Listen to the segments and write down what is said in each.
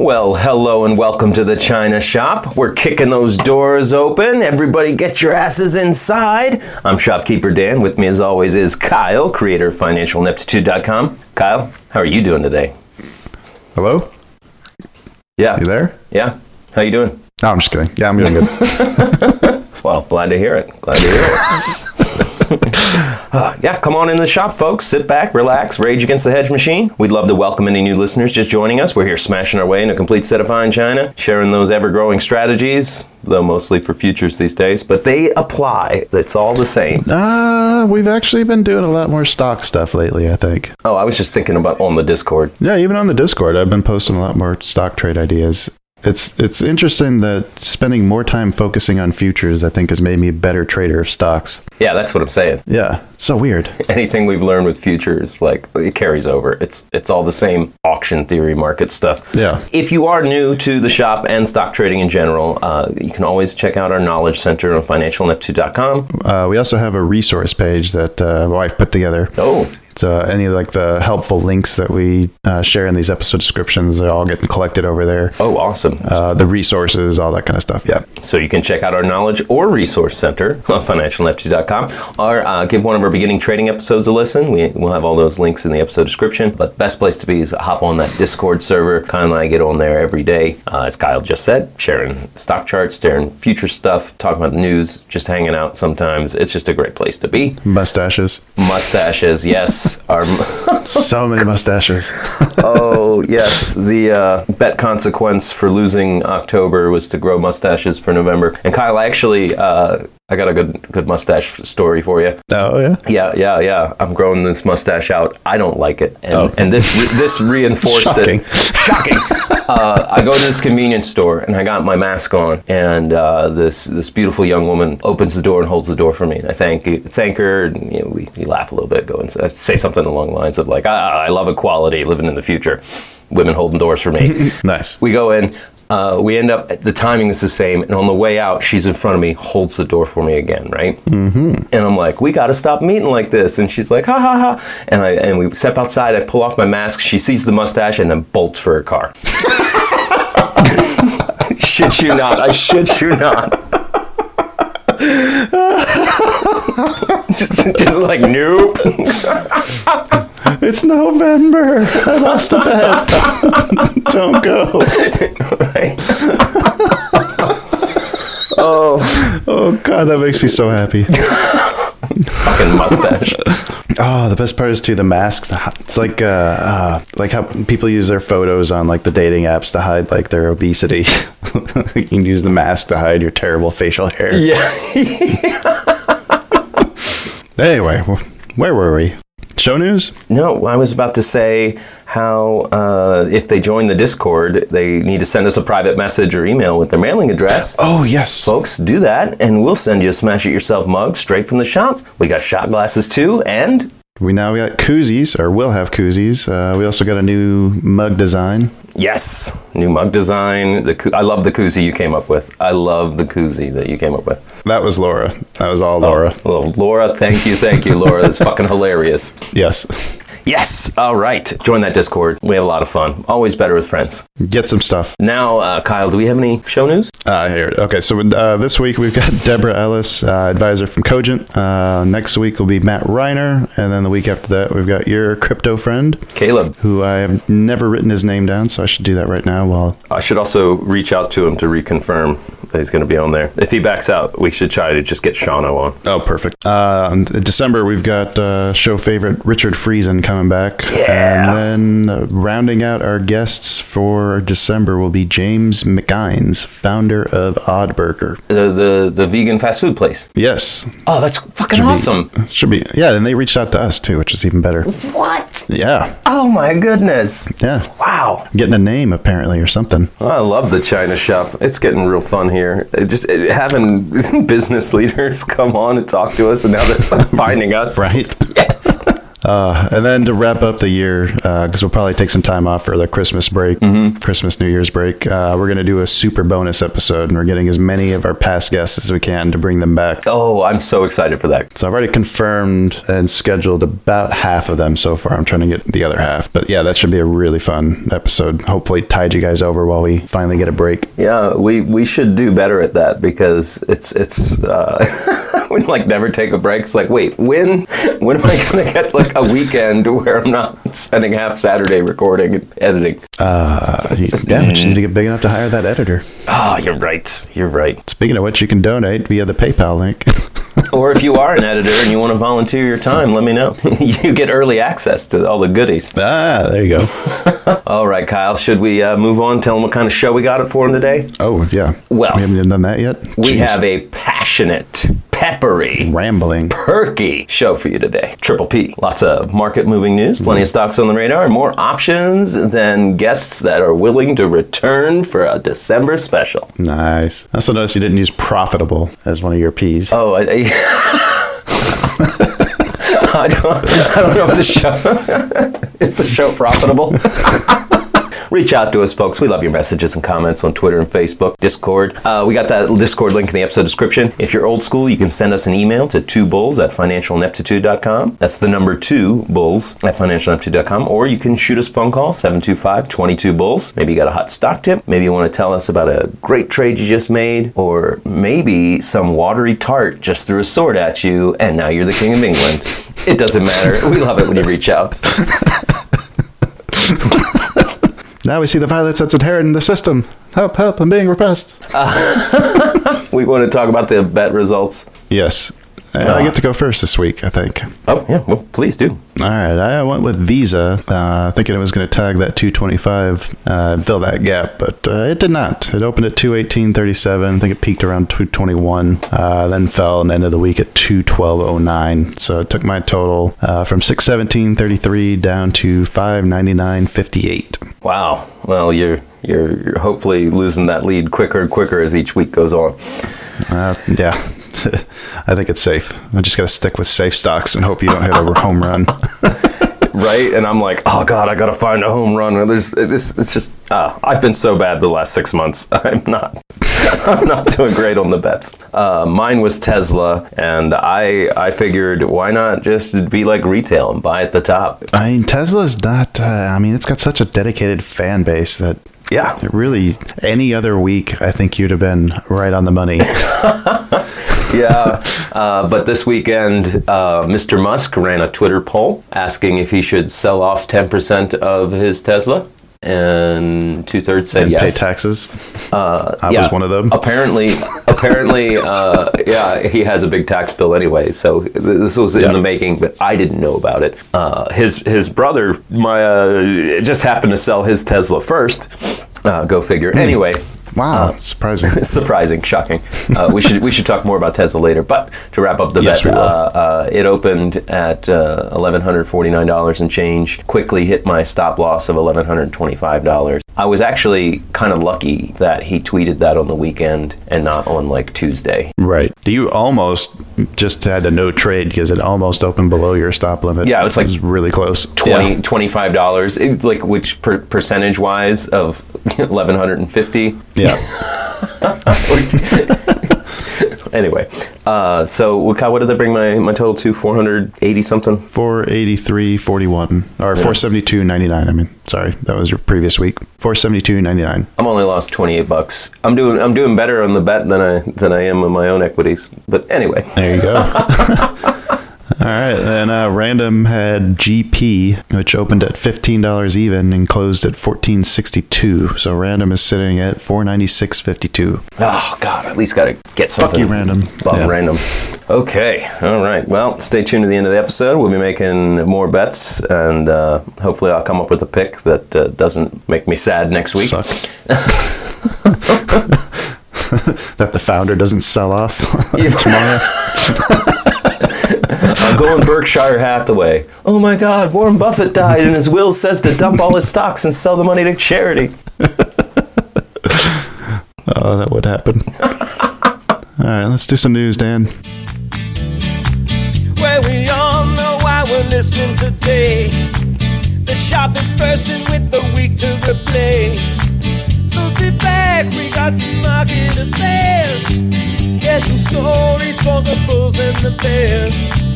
Well, hello and welcome to the China Shop. We're kicking those doors open. Everybody get your asses inside. I'm shopkeeper Dan. With me as always is Kyle, creator of financialineptitude.com. Kyle, how are you doing today? Hello? Yeah. You there? Yeah. How you doing? No, I'm just kidding. Yeah, I'm doing good. Well, glad to hear it. Glad to hear it. Uh, yeah, come on in the shop, folks. Sit back, relax, rage against the hedge machine. We'd love to welcome any new listeners just joining us. We're here smashing our way in a complete set of fine china, sharing those ever growing strategies, though mostly for futures these days, but they apply. It's all the same. uh, we've actually been doing a lot more stock stuff lately, I think. Oh, I was just thinking about on the Discord. Yeah, even on the Discord, I've been posting a lot more stock trade ideas. It's it's interesting that spending more time focusing on futures, I think, has made me a better trader of stocks. Yeah, that's what I'm saying. Yeah, so weird. Anything we've learned with futures, like it carries over. It's it's all the same auction theory, market stuff. Yeah. If you are new to the shop and stock trading in general, uh, you can always check out our knowledge center on financialineptitude.com. Uh, we also have a resource page that uh, my wife put together. Oh, Uh, any like the helpful links that we uh, share in these episode descriptions are all getting collected over there. oh, awesome. Uh, the resources, all that kind of stuff. Yeah. So you can check out our knowledge or resource center on financialineptitude.com or uh, give one of our beginning trading episodes a listen. We, we'll have all those links in the episode description. But best place to be is hop on that Discord server. Kyle and I get on there every day, uh, as Kyle just said, sharing stock charts, sharing future stuff, talking about the news, just hanging out sometimes. It's just a great place to be. Mustaches. Mustaches, yes. Our so many mustaches. oh yes, the uh, bet consequence for losing October was to grow mustaches for November. And Kyle, I actually, uh, I got a good good mustache story for you. Oh, yeah. Yeah, yeah, yeah. I'm growing this mustache out. I don't like it, and Oh. and this re- this reinforced Shocking. it. Shocking. uh, I go to this convenience store and I got my mask on, and uh, this this beautiful young woman opens the door and holds the door for me. And I thank you, thank her, and you know, we, we laugh a little bit, go and say, something along the lines of like, ah, I love equality, living in the future. Women holding doors for me. Nice. We go in. Uh, we end up. The timing is the same, and on the way out, she's in front of me, holds the door for me again, right? Mm-hmm. And I'm like, "We got to stop meeting like this." And she's like, "Ha ha ha!" And I and we step outside. I pull off my mask. She sees the mustache and then bolts for her car. shit you not. I shit you not. just, just like nope. It's November. I lost a bet. Don't go. oh, Oh, God, that makes me so happy. fucking mustache. Oh, the best part is too the masks. It's like uh, uh, like how people use their photos on like the dating apps to hide like their obesity. you can use the mask to hide your terrible facial hair. Yeah. Anyway, where were we? Show news? No, I was about to say how uh, if they join the Discord, they need to send us a private message or email with their mailing address. Oh yes. Folks, do that, and we'll send you a Smash It Yourself mug straight from the shop. We got shot glasses too, and We now got koozies, or will have koozies. Uh, we also got a new mug design. yes, new mug design. The koo- I love the koozie you came up with. I love the koozie that you came up with. That was Laura. That was all Laura. Well, Laura, thank you, thank you, Laura. That's fucking hilarious. Yes. Yes, all right. Join that Discord. We have a lot of fun. Always better with friends. Get some stuff. Now, uh, Kyle, do we have any show news? Uh, here. Okay, so uh, this week we've got Deborah Ellis, uh, advisor from Cogent. Uh, next week will be Matt Reiner, and then the week after that we've got your crypto friend, Caleb. who I have never written his name down, so I should do that right now. While I should also reach out to him to reconfirm that he's going to be on there. If he backs out, we should try to just get Shauno on. oh, perfect. Uh, in December we've got uh, show favorite Richard Friesen coming coming back. Yeah. And then uh, rounding out our guests for December will be James McInnes, founder of Odd Burger. The, the the vegan fast food place. Yes. Oh, that's fucking Should be- awesome. Should be. Yeah, and they reached out to us too, which is even better. What? Yeah. Oh my goodness. Yeah. Wow. Getting a name apparently or something. I love the China shop. It's getting real fun here. It just it, having business leaders come on and talk to us, and now they're finding us. Right. Yes. Uh, and then to wrap up the year, because we'll probably take some time off for the Christmas break, Christmas New Year's break, uh, we're going to do a super bonus episode, and we're getting as many of our past guests as we can to bring them back. Oh, I'm so excited for that. So I've already confirmed and scheduled about half of them so far. I'm trying to get the other half, but yeah, that should be a really fun episode. Hopefully, tide you guys over while we finally get a break. Yeah, we, we should do better at that because it's it's uh, we like never take a break. It's like, wait, when when am I gonna get like a weekend where I'm not spending half Saturday recording and editing? Uh, you- yeah, we just need to get big enough to hire that editor. Oh, you're right. You're right. Speaking of which, you can donate via the PayPal link. Or if you are an editor and you want to volunteer your time, let me know. you get early access to all the goodies. ah, there you go. All right, Kyle. Should we uh, move on? Tell them what kind of show we got it for them today. Oh, yeah. Well, we haven't done that yet. We Jeez. have a passionate, peppery, rambling. perky show for you today. Triple P. Lots of market moving news, plenty Mm-hmm. of stocks on the radar, and more options than guests that are willing to return for a December special. Nice. I also noticed you didn't use profitable as one of your P's. Oh, I, I, I don't, I don't know if the show is the show profitable. Reach out to us, folks. We love your messages and comments on Twitter and Facebook, Discord. Uh, we got that Discord link in the episode description. If you're old school, you can send us an email to two bulls at financialineptitude.com. That's the number two bulls at financialineptitude.com. Or you can shoot us a phone call, 725 22 bulls. Maybe you got a hot stock tip. Maybe you want to tell us about a great trade you just made. Or maybe some watery tart just threw a sword at you and now you're the king of England. It doesn't matter. We love it when you reach out. Now we see the violence that's inherent in the system. Help, help, I'm being repressed. We want to talk about the bet results. Yes. Uh, I get to go first this week, I think. Oh, yeah. Well, please do. All right, I went with Visa, uh, thinking it was going to tag that 225, uh, fill that gap, but uh, it did not. It opened at 218.37. I think it peaked around 221, uh, then fell and ended the week at 212.09. So it took my total uh, from 617.33 down to 599.58. Wow. Well, you're you're, you're hopefully losing that lead quicker and quicker as each week goes on. Uh, yeah, I think it's safe. I just got to stick with safe stocks and hope you don't hit a home run. Right? And I'm like, oh god, I gotta find a home run. There's this. It's just uh, I've been so bad the last six months. I'm not. I'm not doing great on the bets. Uh, mine was Tesla, and I I figured why not just be like retail and buy at the top. I mean, Tesla's not. Uh, I mean, it's got such a dedicated fan base that Yeah. really any other week, I think you'd have been right on the money. yeah. Uh, but this weekend, uh, Mr. Musk ran a Twitter poll asking if he should sell off 10% of his Tesla. And two thirds said and yes. pay taxes. Uh, I yeah. was one of them. Apparently, apparently, uh, yeah, he has a big tax bill anyway. So this was in Yeah. the making, but I didn't know about it. Uh, his his brother, my, uh, just happened to sell his Tesla first. Uh, go figure. Hmm. Anyway, Wow, surprising. surprising, shocking. Uh, we should we should talk more about Tesla later. But to wrap up the Yes, bet, uh, uh, it opened at uh, eleven hundred forty nine dollars and change. Quickly hit my stop loss of eleven hundred twenty five dollars. I was actually kind of lucky that he tweeted that on the weekend and not on like Tuesday. right. You almost just had a no trade because it almost opened below your stop limit. Yeah, it was like really close. 20 Yeah. 25 dollars it- like which per, percentage wise of 1150 Yeah. anyway uh, so what, what did that bring my, my total to 480 something 483.41 or 472.99. I mean, sorry, that was your previous week. 472.99. I'm only lost 28 bucks. I'm doing I'm doing better on the bet than I than I am on my own equities. But anyway, There you go. All right, then uh, Random had GP, which opened at fifteen dollars even and closed at fourteen sixty two. So Random is sitting at four ninety six fifty two. oh god, at least got to get something. Fuck you, Random. Love Yeah. random. Okay, all right. Well, stay tuned to the end of the episode. We'll be making more bets, and uh, hopefully, I'll come up with a pick that uh, doesn't make me sad next week. Suck. that the founder doesn't sell off tomorrow. I'll go in Berkshire Hathaway. Oh my God, Warren Buffett died, and his will says to dump all his stocks and sell the money to charity. Oh, that would happen. All right, let's do some news, Dan. Well, we all know why we're listening today. The shop is bursting with the week to replay. So sit back, we got some market affairs. Yeah, some stories for the bulls and the bears.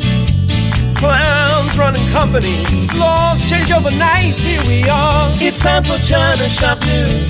Clowns running companies, laws change overnight. Here we are. It's time for China Shop News.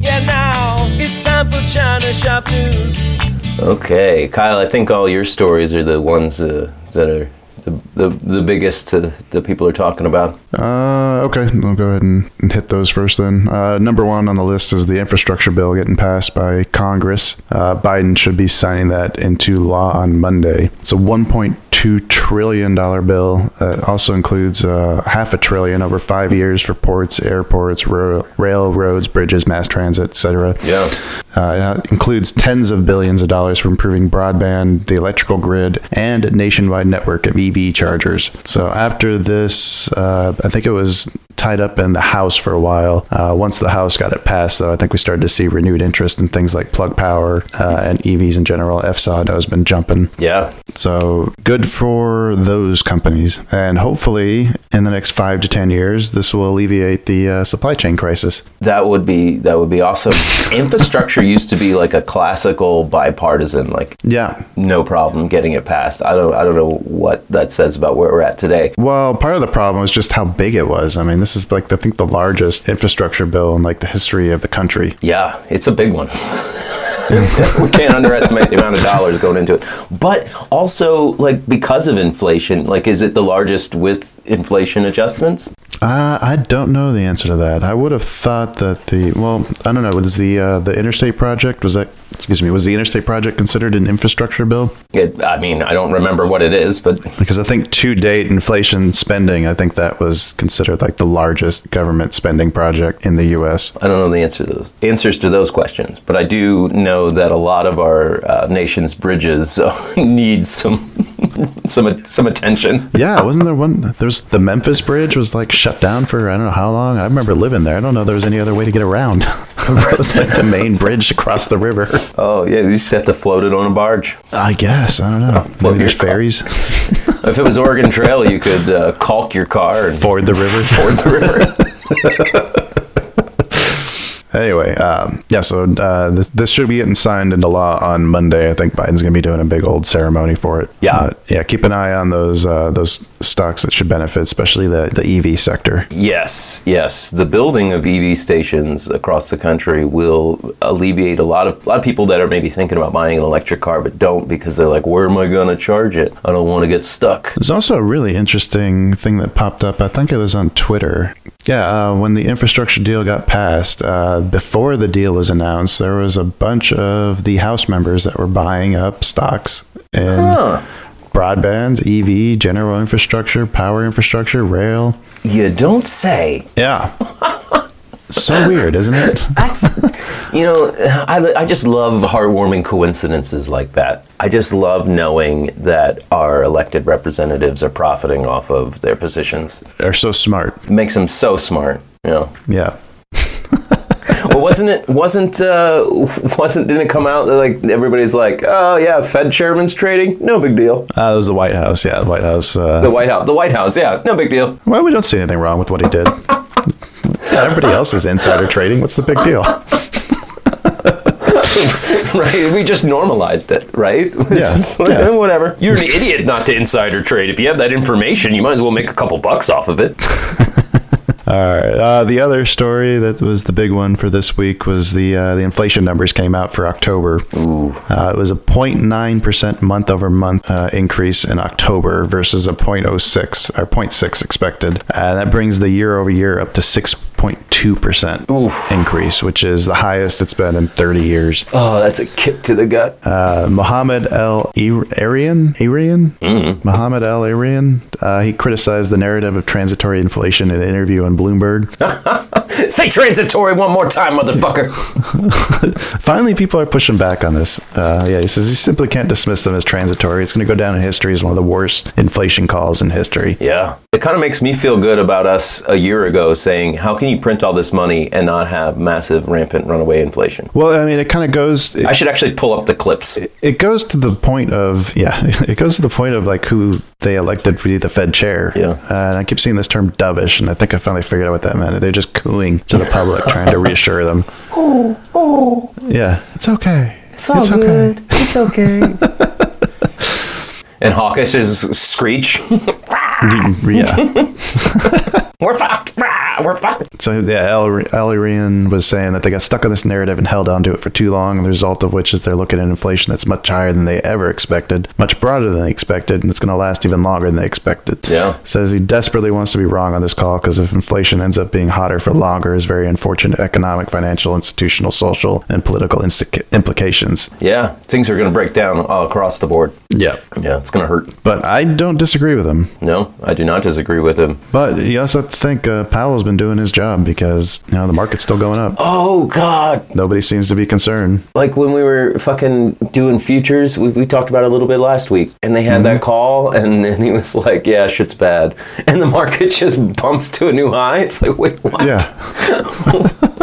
Yeah, now it's time for China Shop News. Okay, Kyle, I think all your stories are the ones uh, that are the, the, the biggest uh, that people are talking about. Uh, okay, I'll go ahead and, and hit those first then. Uh, number one on the list is the infrastructure bill getting passed by Congress. Uh, Biden should be signing that into law on Monday. It's a 1.2 trillion dollar bill. That also includes uh, half a trillion over five years for ports, airports, ro- railroads, bridges, mass transit, etc. Yeah. Uh, it includes tens of billions of dollars for improving broadband, the electrical grid, and a nationwide network of EV chargers. So after this, uh, I think it was tied up in the House for a while. Uh, once the House got it passed, though, I think we started to see renewed interest in things like plug power uh, and EVs in general. FSOD has been jumping. Yeah. So good for those companies. And hopefully, in the next five to 10 years, this will alleviate the uh, supply chain crisis. That would be that would be awesome. Infrastructure used to be like a classical bipartisan, like Yeah. no problem getting it passed. I don't I don't know what that says about where we're at today. Well, part of the problem was just how big it was. I mean, this is like I think the largest infrastructure bill in like the history of the country. Yeah, it's a big one. we can't underestimate the amount of dollars going into it. But also, like because of inflation, like is it the largest with inflation adjustments? Uh, I don't know the answer to that. I would have thought that the well, I don't know. Was the uh, the interstate project was that? Excuse me. Was the interstate project considered an infrastructure bill? It, I mean, I don't remember what it is, but Because I think to date inflation spending, I think that was considered like the largest government spending project in the U.S. I don't know the answer to those answers to those questions. But I do know that a lot of our uh, nation's bridges uh, need some some some attention. Yeah, wasn't there one? There's the Memphis Bridge was like shut down for I don't know how long. I remember living there. I don't know there was any other way to get around. it was like the main bridge across the river. Oh yeah, you just have to float it on a barge. I guess I don't know. float Maybe there's ferries. If it was Oregon Trail, you could uh, caulk your car and Ford the river. ford the river. Anyway, um, yeah, so uh, this, this should be getting signed into law on Monday. I think Biden's going to be doing a big old ceremony for it. Yeah. But, yeah, keep an eye on those uh, those stocks that should benefit, especially the, the EV sector. Yes, yes. The building of EV stations across the country will alleviate a lot of a lot of people that are maybe thinking about buying an electric car but don't because they're like, where am I going to charge it? I don't want to get stuck. There's also a really interesting thing that popped up. I think it was on Twitter. Yeah, uh, when the infrastructure deal got passed, uh, before the deal was announced, there was a bunch of the House members that were buying up stocks in Huh. broadband, EV, general infrastructure, power infrastructure, rail. You don't say. Yeah. so weird, isn't it? That's, you know, I, I just love heartwarming coincidences like that. I just love knowing that our elected representatives are profiting off of their positions. They're so smart. It makes them so smart, you know. Yeah. well, wasn't it? Wasn't uh, wasn't? Didn't it come out that like everybody's like, oh yeah, Fed chairman's trading, no big deal. Uh, it was the White House. Yeah, the White House. Uh, The White House, the White House, yeah, no big deal. well, we don't see anything wrong with what he did. Everybody else is insider trading. What's the big deal? right? We just normalized it, right? Yeah, like, yeah. eh, whatever. You're an idiot not to insider trade. If you have that information, you might as well make a couple bucks off of it. All right. Uh, the other story that was the big one for this week was the uh, the inflation numbers came out for October. Ooh. Uh, it was a 0.9 percent month over month uh, increase in October versus a 0.06 or 0.6 expected. Uh, that brings the year over year up to 6.2 percent increase, which is the highest it's been in 30 years. Oh, that's a kick to the gut. Uh, Mohammed El Arian, Erian, Mohammed El Arian. Uh, he criticized the narrative of transitory inflation in an interview on Bloomberg. Say transitory one more time, motherfucker. Finally, people are pushing back on this. Uh, yeah, he says you simply can't dismiss them as transitory. It's going to go down in history as one of the worst inflation calls in history. Yeah. It kind of makes me feel good about us a year ago saying, how can you print all this money and not have massive, rampant runaway inflation? Well, I mean, it kind of goes. I should actually pull up the clips. it goes to the point of yeah it goes to the point of like who they elected to be the fed chair Yeah. uh, and i keep seeing this term dovish and i think i finally figured out what that meant they're just cooing to the public trying to reassure them Oh, oh. yeah it's okay it's, all okay good. It's okay. and Hawkish is screech. Mm-hmm. yeah We're fucked. We're fucked. so yeah El-Erian was saying that they got stuck on this narrative and held on to it for too long the result of which is they're looking at inflation that's much higher than they ever expected much broader than they expected and it's going to last even longer than they expected Yeah. says he desperately wants to be wrong on this call because if inflation ends up being hotter for longer, is very unfortunate economic, financial, institutional, social, and political implications. Yeah. Things are going to break down all across the board. Yeah. Yeah. It's going to hurt. But I don't disagree with him. No, I do not disagree with him. But you also have to think uh, Powell's been doing his job because you know the market's still going up. Oh, God. Nobody seems to be concerned. like when we were fucking doing futures, we, we talked about it a little bit last week, and they had that call, and, and he was like, "Yeah, shit's bad," and the market just bumps to a new high. It's like, wait, what? Yeah.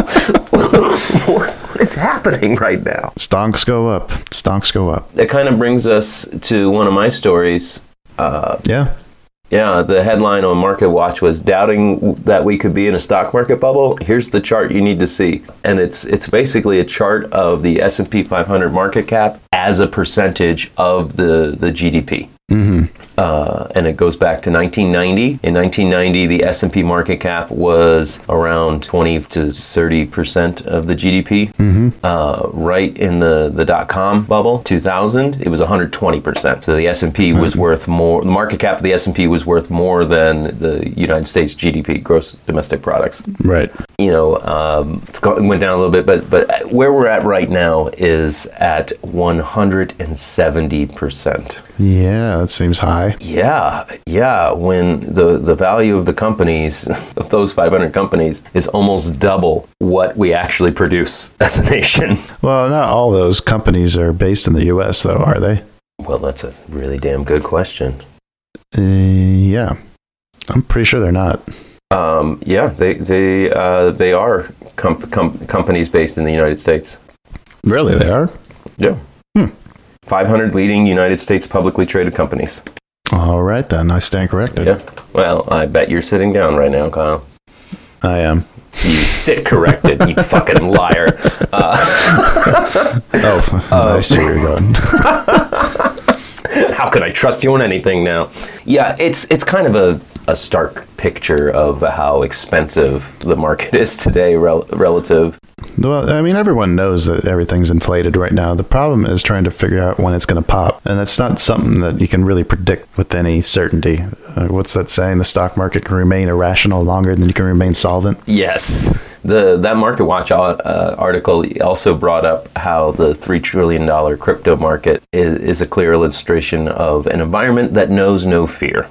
what is happening right now? Stonks go up. Stonks go up. That kind of brings us to one of my stories. Uh, Yeah. yeah, the headline on Market Watch was doubting that we could be in a stock market bubble. Here's the chart you need to see, and it's it's basically a chart of the S and P 500 market cap as a percentage of the the GDP. Uh, and it goes back to 1990. In 1990, the S&P market cap was around 20 to 30 percent of the GDP. Uh, right in the the dot com bubble, 2000, it was 120 percent. So the S&P was worth more. The market cap of the S&P was worth more than the United States GDP, gross domestic products Right. you know, um, it's go- went down a little bit, but but where we're at right now is at 170 percent. Yeah, that seems high. Yeah, yeah. When the the value of the companies of those 500 companies is almost double what we actually produce as a nation. Well, not all those companies are based in the U.S., though, are they? Well, that's a really damn good question. Uh, yeah. I'm pretty sure they're not. Um, yeah, they they uh, they are com- com- companies based in the United States. Really, they are? Yeah. 500 leading United States publicly traded companies. All right, then. I stand corrected. Yeah. Well, I bet you're sitting down right now, Kyle. I am. You sit corrected, you fucking liar. Oh, uh, I um, see where you're going. How can I trust you on anything now? Yeah, it's it's kind of a, a stark picture of how expensive the market is today rel- relative. Well, I mean, everyone knows that everything's inflated right now. The problem is trying to figure out when it's going to pop. And that's not something that you can really predict with any certainty. Uh, what's that saying? The stock market can remain irrational longer than you can remain solvent. Yes. The that Market Watch uh, article also brought up how the three trillion dollar crypto market is, is a clear illustration of an environment that knows no fear.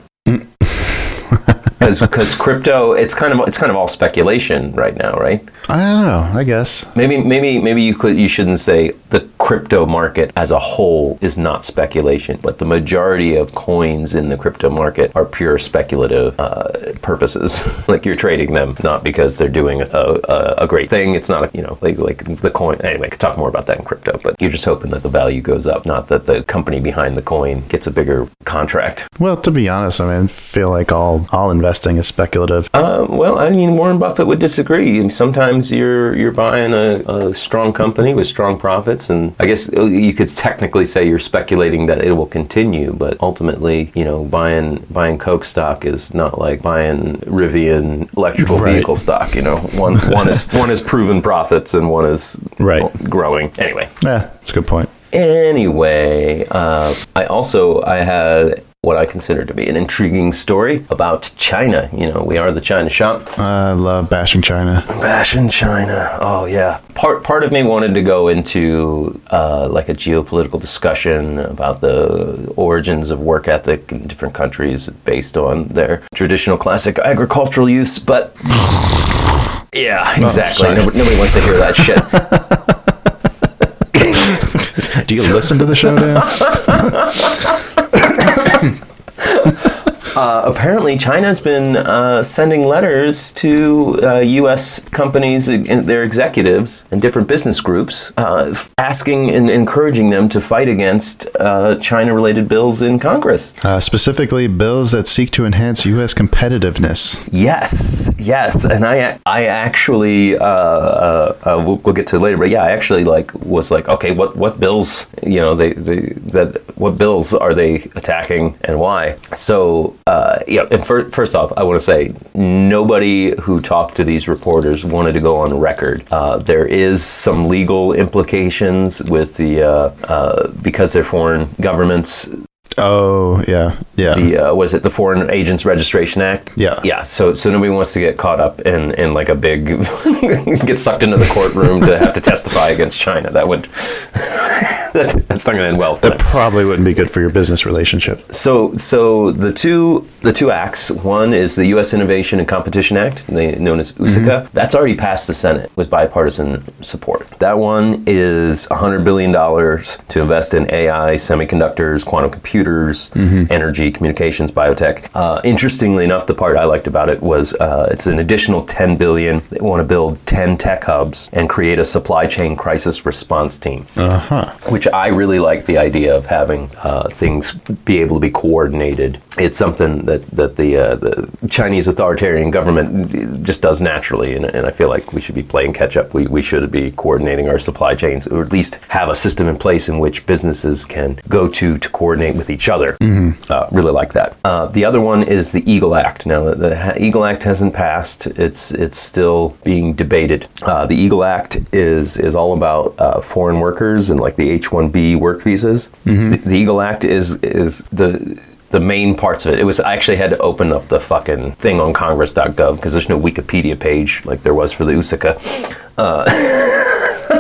Because crypto, it's kind of it's kind of all speculation right now, right? I don't know. I guess. Maybe maybe maybe you could you shouldn't say the crypto market as a whole is not speculation, but the majority of coins in the crypto market are pure speculative uh, purposes. like you're trading them not because they're doing a, a, a great thing. It's not a, you know like like the coin. Anyway, I could talk more about that in crypto, but you're just hoping that the value goes up, not that the company behind the coin gets a bigger contract. Well, to be honest, I mean, I feel like all all investing is speculative. Uh, well, I mean, Warren Buffett would disagree. Sometimes you're you're buying a, a strong company with strong profits, and I guess uh, you could technically say you're speculating that it will continue, but ultimately, you know, buying buying Coke stock is not like buying Rivian electrical Right. vehicle stock. You know, one one is one is proven profits and one is Right. growing. Anyway, Yeah, that's a good point. Anyway, uh, I also I had what I consider to be an intriguing story about China. You know, we are the China shop. I love bashing China. Bashing China. Oh yeah. Part part of me wanted to go into uh, like a geopolitical discussion about the origins of work ethic in different countries based on their traditional classic agricultural use, but yeah, exactly. sorry. nobody, nobody wants to hear that shit. Do you listen to the show, Dan? Uh, apparently, China's been uh, sending letters to uh, U.S. companies, uh, their executives, and different business groups, uh, asking and encouraging them to fight against uh, China-related bills in Congress. Uh, specifically, bills that seek to enhance U.S. competitiveness. Yes, yes, and I, I actually, uh, uh, uh, we'll, we'll get to it later, but yeah, I actually like was like, okay, what what bills, you know, they, they that what bills are they attacking and why? So, uh, yeah, and fir- first off, I want to say nobody who talked to these reporters wanted to go on record. Uh, there is some legal implications with the uh, uh, because they're foreign governments Oh, yeah, yeah. the uh, was it the Foreign Agents Registration Act? Yeah. yeah. So so nobody wants to get caught up in in like a big get sucked into the courtroom to have to testify against China. That would that, that's not going to end well for that them. probably wouldn't be good for your business relationship. So so the two the two acts. One is the U.S. Innovation and Competition Act, known as USICA. That's already passed the Senate with bipartisan support. That one is 100 billion dollars to invest in AI, semiconductors, quantum computers, energy, communications, biotech. Uh, interestingly enough, the part I liked about it was uh, it's an additional 10 billion. They want to build 10 tech hubs and create a supply chain crisis response team Uh huh. which I really like the idea of having uh, things be able to be coordinated. It's something that that the uh, the Chinese authoritarian government just does naturally, and, and I feel like we should be playing catch up. We we should be coordinating our supply chains, or at least have a system in place in which businesses can go to to coordinate with each other. Uh, really like that. Uh, the other one is the Eagle Act. Now the, the Eagle Act hasn't passed. It's it's still being debated. Uh, the Eagle Act is is all about uh, foreign workers and like the H one B work visas. The, the Eagle Act is is the the main parts of it. It was I actually had to open up the fucking thing on Congress.gov because there's no Wikipedia page like there was for the USICA.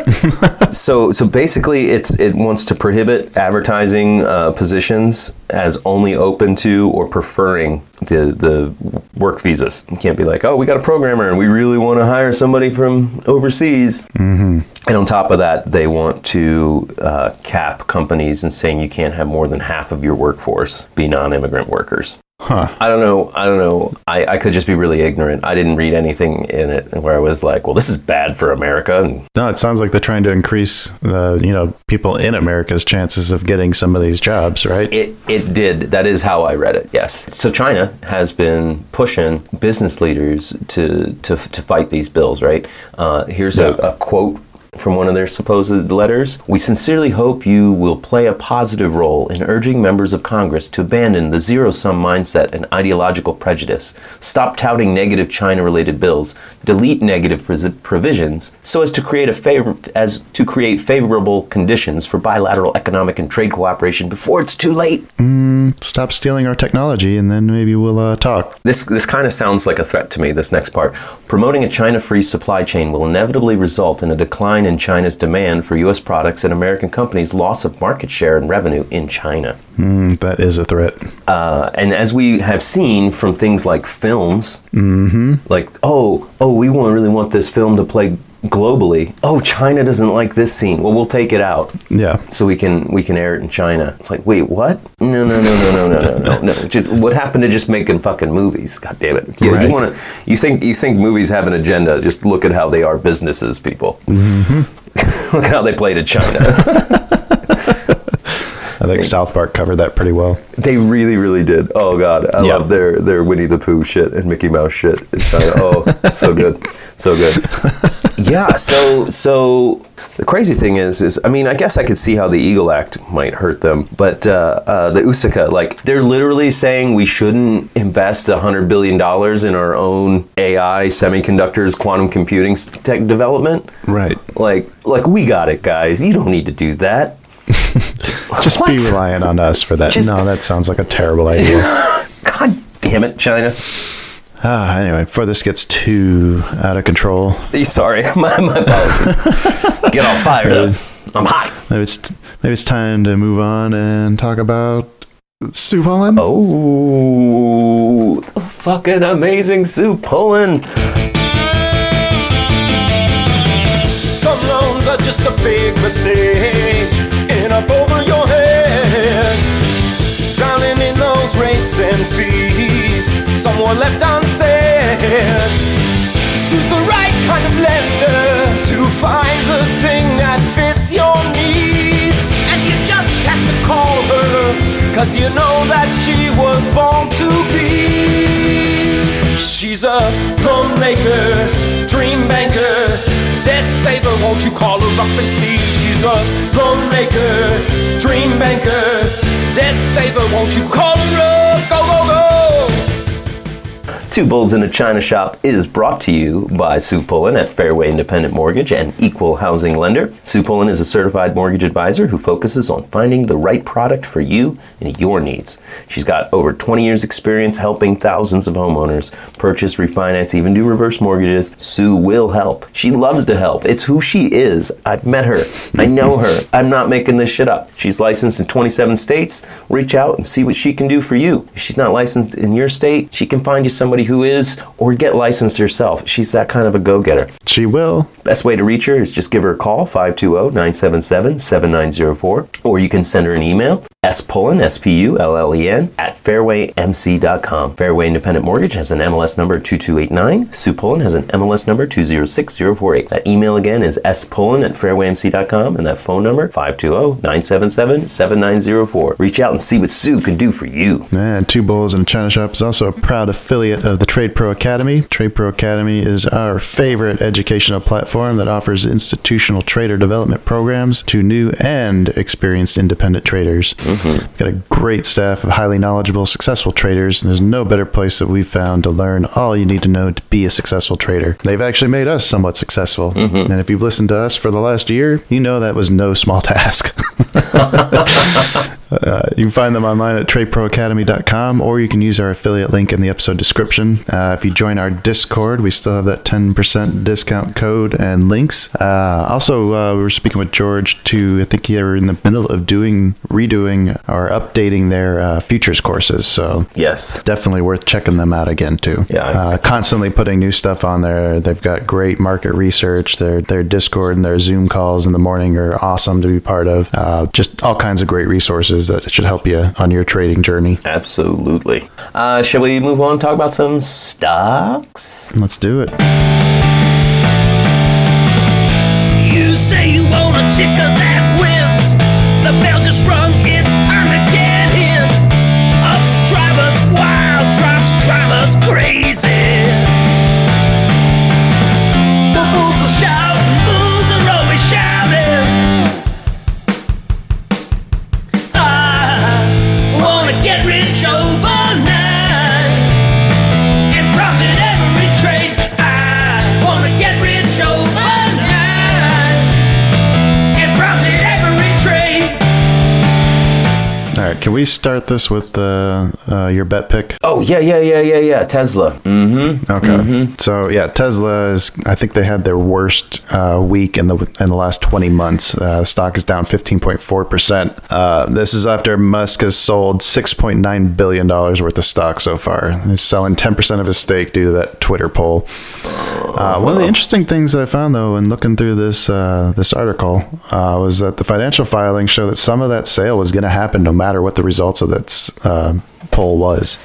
So, so basically, it's it wants to prohibit advertising uh, positions as only open to or preferring the the work visas. You can't be like, oh, we got a programmer and we really want to hire somebody from overseas. Mm-hmm. And on top of that, they want to uh, cap companies and saying you can't have more than half of your workforce be non-immigrant workers. Huh. I don't know. I don't know. I, I could just be really ignorant. I didn't read anything in it where I was like, well, this is bad for America. No, it sounds like they're trying to increase the you know people in America's chances of getting some of these jobs, right? It it did. That is how I read it. Yes. So China has been pushing business leaders to to, to fight these bills. Right. Uh, here's a, a quote. From one of their supposed letters, we sincerely hope you will play a positive role in urging members of Congress to abandon the zero sum mindset and ideological prejudice, stop touting negative China related bills, delete negative provisions, so as to create a favor- as to create favorable conditions for bilateral economic and trade cooperation before it's too late. Stop stealing our technology, and then maybe we'll uh, talk. This this kind of sounds like a threat to me. This next part, promoting a China-free supply chain will inevitably result in a decline in China's demand for U.S. products and American companies' loss of market share and revenue in China. Mm, that is a threat. Uh, and as we have seen from things like films, like oh oh we really want this film to play globally. Oh, China doesn't like this scene. Well, we'll take it out Yeah. so we can we can air it in China. It's like, wait, what? No, no, no, no, no, no, no, no, no. Just, what happened to just making fucking movies? God damn it! You, Right. you want to? You think you think movies have an agenda? Just look at how they are businesses, people. Mm-hmm. look at how they play to China. I think South Park covered that pretty well. they really, really did. Oh God, I Yeah. love their their Winnie the Pooh shit and Mickey Mouse shit in China. Oh, so good, so good. Yeah. So so The crazy thing is, is I mean, I guess I could see how the Eagle Act might hurt them, but uh, uh, the USICA, like, they're literally saying we shouldn't invest $100 billion in our own AI, semiconductors, quantum computing tech development. Right. Like, like we got it, guys. You don't need to do that. Just What? be reliant on us for that. Just- no, that sounds like a terrible idea. God damn it, China. Ah, anyway, before this gets too out of control, Sorry, my, my apologies. Get all fired up. I'm hot. maybe it's maybe it's time to move on and talk about Sue Pullen. Oh, fucking amazing Sue Pullen. Some loans are just a big mistake, and up over your head. Drowning in those rates and fees, some were left unsaid. Sue's the right kind of lender to find the thing that fits your needs. And you just have to call her, cause you know that she was born to be. She's a loan maker, dream banker, debt saver. Won't you call her up and see? She's a loan maker, dream banker, debt saver. Won't you call her up? Go, go, go. Two Bulls in a China Shop is brought to you by Sue Pullen at Fairway Independent Mortgage and Equal Housing Lender. Sue Pullen is a certified mortgage advisor who focuses on finding the right product for you and your needs. She's got over 20 years experience helping thousands of homeowners purchase, refinance, even do reverse mortgages. Sue will help. She loves to help. It's who she is. I've met her. I know her. I'm not making this shit up. She's licensed in 27 states. Reach out and see what she can do for you. If she's not licensed in your state, she can find you somebody who is or get licensed herself. She's that kind of a go-getter. She will. Best way to reach her is just give her a call, 520-977-7904, or you can send her an email, spullen, S-P-U-L-L-E-N, at fairwaymc.com. Fairway Independent Mortgage has an MLS number 2289. Sue Pullen has an MLS number 206048. That email again is spullen at fairwaymc.com, and that phone number, 520-977-7904. Reach out and see what Sue can do for you. And Two Bulls in a China Shop is also a proud affiliate of the Trade Pro Academy. Trade Pro Academy is our favorite educational platform that offers institutional trader development programs to new and experienced independent traders. We've got a great staff of highly knowledgeable, successful traders, and there's no better place that we've found to learn all you need to know to be a successful trader. They've actually made us somewhat successful. Mm-hmm. And if you've listened to us for the last year, you know that was no small task. Uh, you can find them online at tradeproacademy.com or you can use our affiliate link in the episode description. Uh, if you join our Discord, we still have that 10% discount code and links. Uh, also, uh, we were speaking with George to, I think they were in the middle of doing, redoing, or updating their uh, futures courses. So Yes. definitely worth checking them out again too. Yeah, uh, constantly putting new stuff on there. They've got great market research. Their their Discord and their Zoom calls in the morning are awesome to be part of. Uh, just all kinds of great resources that should help you on your trading journey. Absolutely. Uh, shall we move on and talk about some stocks? Let's do it. You say you want a ticker that wins. The bell just rung, it's time to get in. Ups drive us wild, drops drive us crazy. Can we start this with uh, uh, your bet pick? Oh, yeah, yeah, yeah, yeah, yeah. Tesla. Mm-hmm. Okay. So yeah, Tesla is. I think they had their worst uh, week in the in the last twenty months. Uh, the stock is down fifteen point four percent. This is after Musk has sold six point nine billion dollars worth of stock so far. He's selling ten percent of his stake due to that Twitter poll. Uh, one of the interesting things that I found though, in looking through this uh, this article, uh, was that the financial filings show that some of that sale was going to happen no matter what the results of that uh, poll was.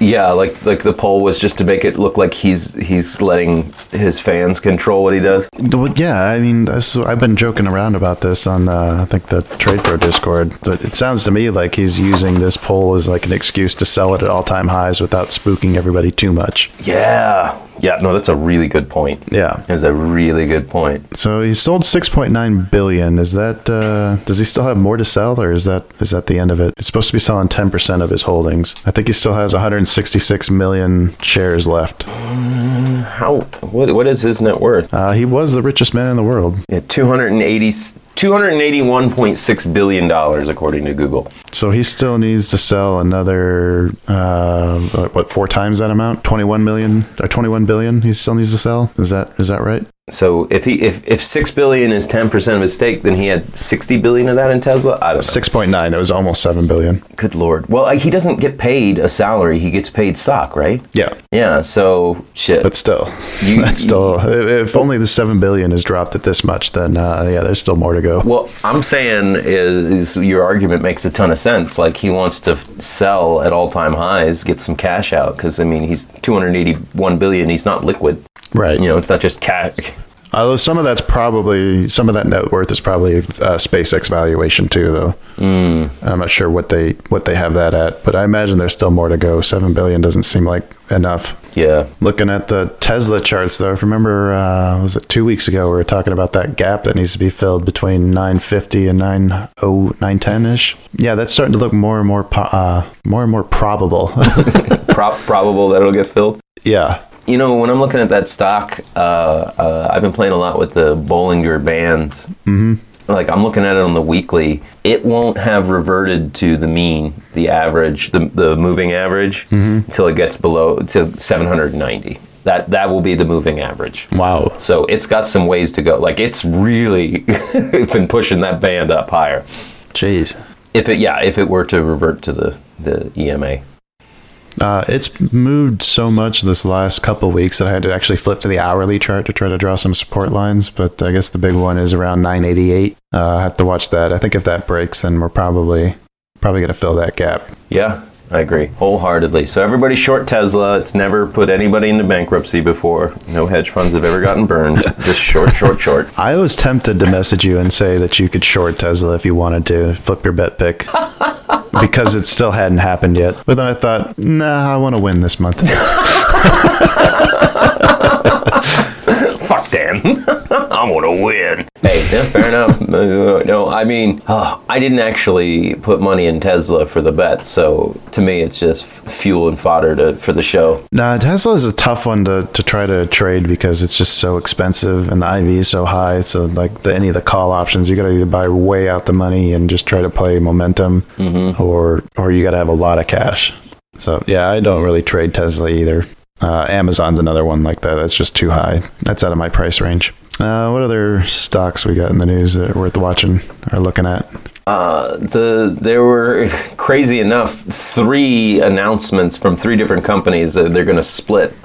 Yeah, like like the poll was just to make it look like he's he's letting his fans control what he does. Well, yeah, I mean, I've been joking around about this on, uh, I think, the Trade Pro Discord. But it sounds to me like he's using this poll as like an excuse to sell it at all time highs without spooking everybody too much. Yeah. Yeah, no, that's a really good point. Yeah. That's a really good point. So he sold 6.9 billion. Is that uh, does he still have more to sell, or is that is that the end of it? He's supposed to be selling 10 percent of his holdings. I think he still has 166 million shares left. How what what is his net worth? Uh, he was the richest man in the world. Yeah, 280 281.6 billion dollars according to Google. So he still needs to sell another uh, what four times that amount? 21 million or 21 billion. He still needs to sell. Is that is that right? So if he if, if 6 billion is 10% of his stake, then he had 60 billion of that in Tesla. I don't know. 6.9. It was almost 7 billion. Good lord. Well, he doesn't get paid a salary. He gets paid stock, right? Yeah. Yeah, so shit. But still, You- that's still. If only the seven billion is dropped at this much, then uh, yeah, there's still more to go. Well, I'm saying is, is your argument makes a ton of sense. Like he wants to sell at all-time highs, get some cash out because I mean he's 281 billion. He's not liquid. Right. You know, it's not just cash. Although some of that's probably some of that net worth is probably uh, SpaceX valuation too, though. Mm. I'm not sure what they what they have that at, but I imagine there's still more to go. Seven billion doesn't seem like enough. Yeah. Looking at the Tesla charts, though, if you remember, uh, was it two weeks ago? We were talking about that gap that needs to be filled between 950 and 90 910 ish. Yeah, that's starting to look more and more po- uh, more and more probable. Prop probable that it'll get filled. yeah, You know, when I'm looking at that stock, uh, uh, I've been playing a lot with the Bollinger Bands. Mm-hmm. Like I'm looking at it on the weekly, it won't have reverted to the mean, the average, the the moving average, until it gets below to 790. That that will be the moving average. wow. So it's got some ways to go. Like it's really been pushing that band up higher. Jeez. If it yeah, if it were to revert to the the EMA. Uh, it's moved so much this last couple weeks that I had to actually flip to the hourly chart to try to draw some support lines. But I guess the big one is around 988. Uh, I have to watch that. I think if that breaks, then we're probably probably gonna fill that gap. Yeah, I agree wholeheartedly. So everybody short Tesla. It's never put anybody into bankruptcy before. No hedge funds have ever gotten burned. Just short, short, short. I was tempted to message you and say that you could short Tesla if you wanted to flip your bet pick. because it still hadn't happened yet. But then I thought, nah, I want to win this month. Fuck Dan. I want to win. Hey, yeah, fair enough. No, I mean, uh, I didn't actually put money in Tesla for the bet, so to me, it's just fuel and fodder to, for the show. Nah, Tesla is a tough one to, to try to trade because it's just so expensive and the IV is so high. So like the, any of the call options, you got to either buy way out the money and just try to play momentum, or or you got to have a lot of cash. So yeah, I don't really trade Tesla either. Uh, Amazon's another one like that. That's just too high. That's out of my price range. Uh, what other stocks we got in the news that are worth watching or looking at? Uh, the there were crazy enough three announcements from three different companies that they're going to split.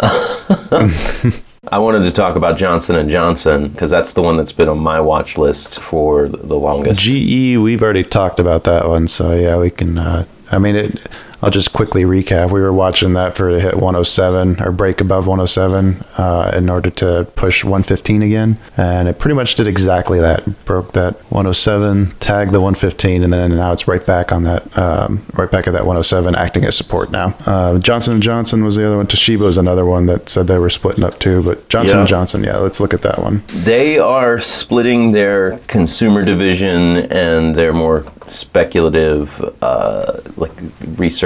I wanted to talk about Johnson and Johnson because that's the one that's been on my watch list for the longest. GE, we've already talked about that one, so yeah, we can. Uh, I mean, it. I'll just quickly recap. We were watching that for to hit 107 or break above 107 uh, in order to push 115 again, and it pretty much did exactly that. Broke that 107, tagged the 115, and then now it's right back on that, um, right back at that 107, acting as support now. Uh, Johnson and Johnson was the other one. Toshiba was another one that said they were splitting up too, but Johnson Yeah. and Johnson, yeah, let's look at that one. They are splitting their consumer division and their more speculative, uh, like research,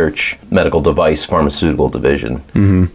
medical device, pharmaceutical division,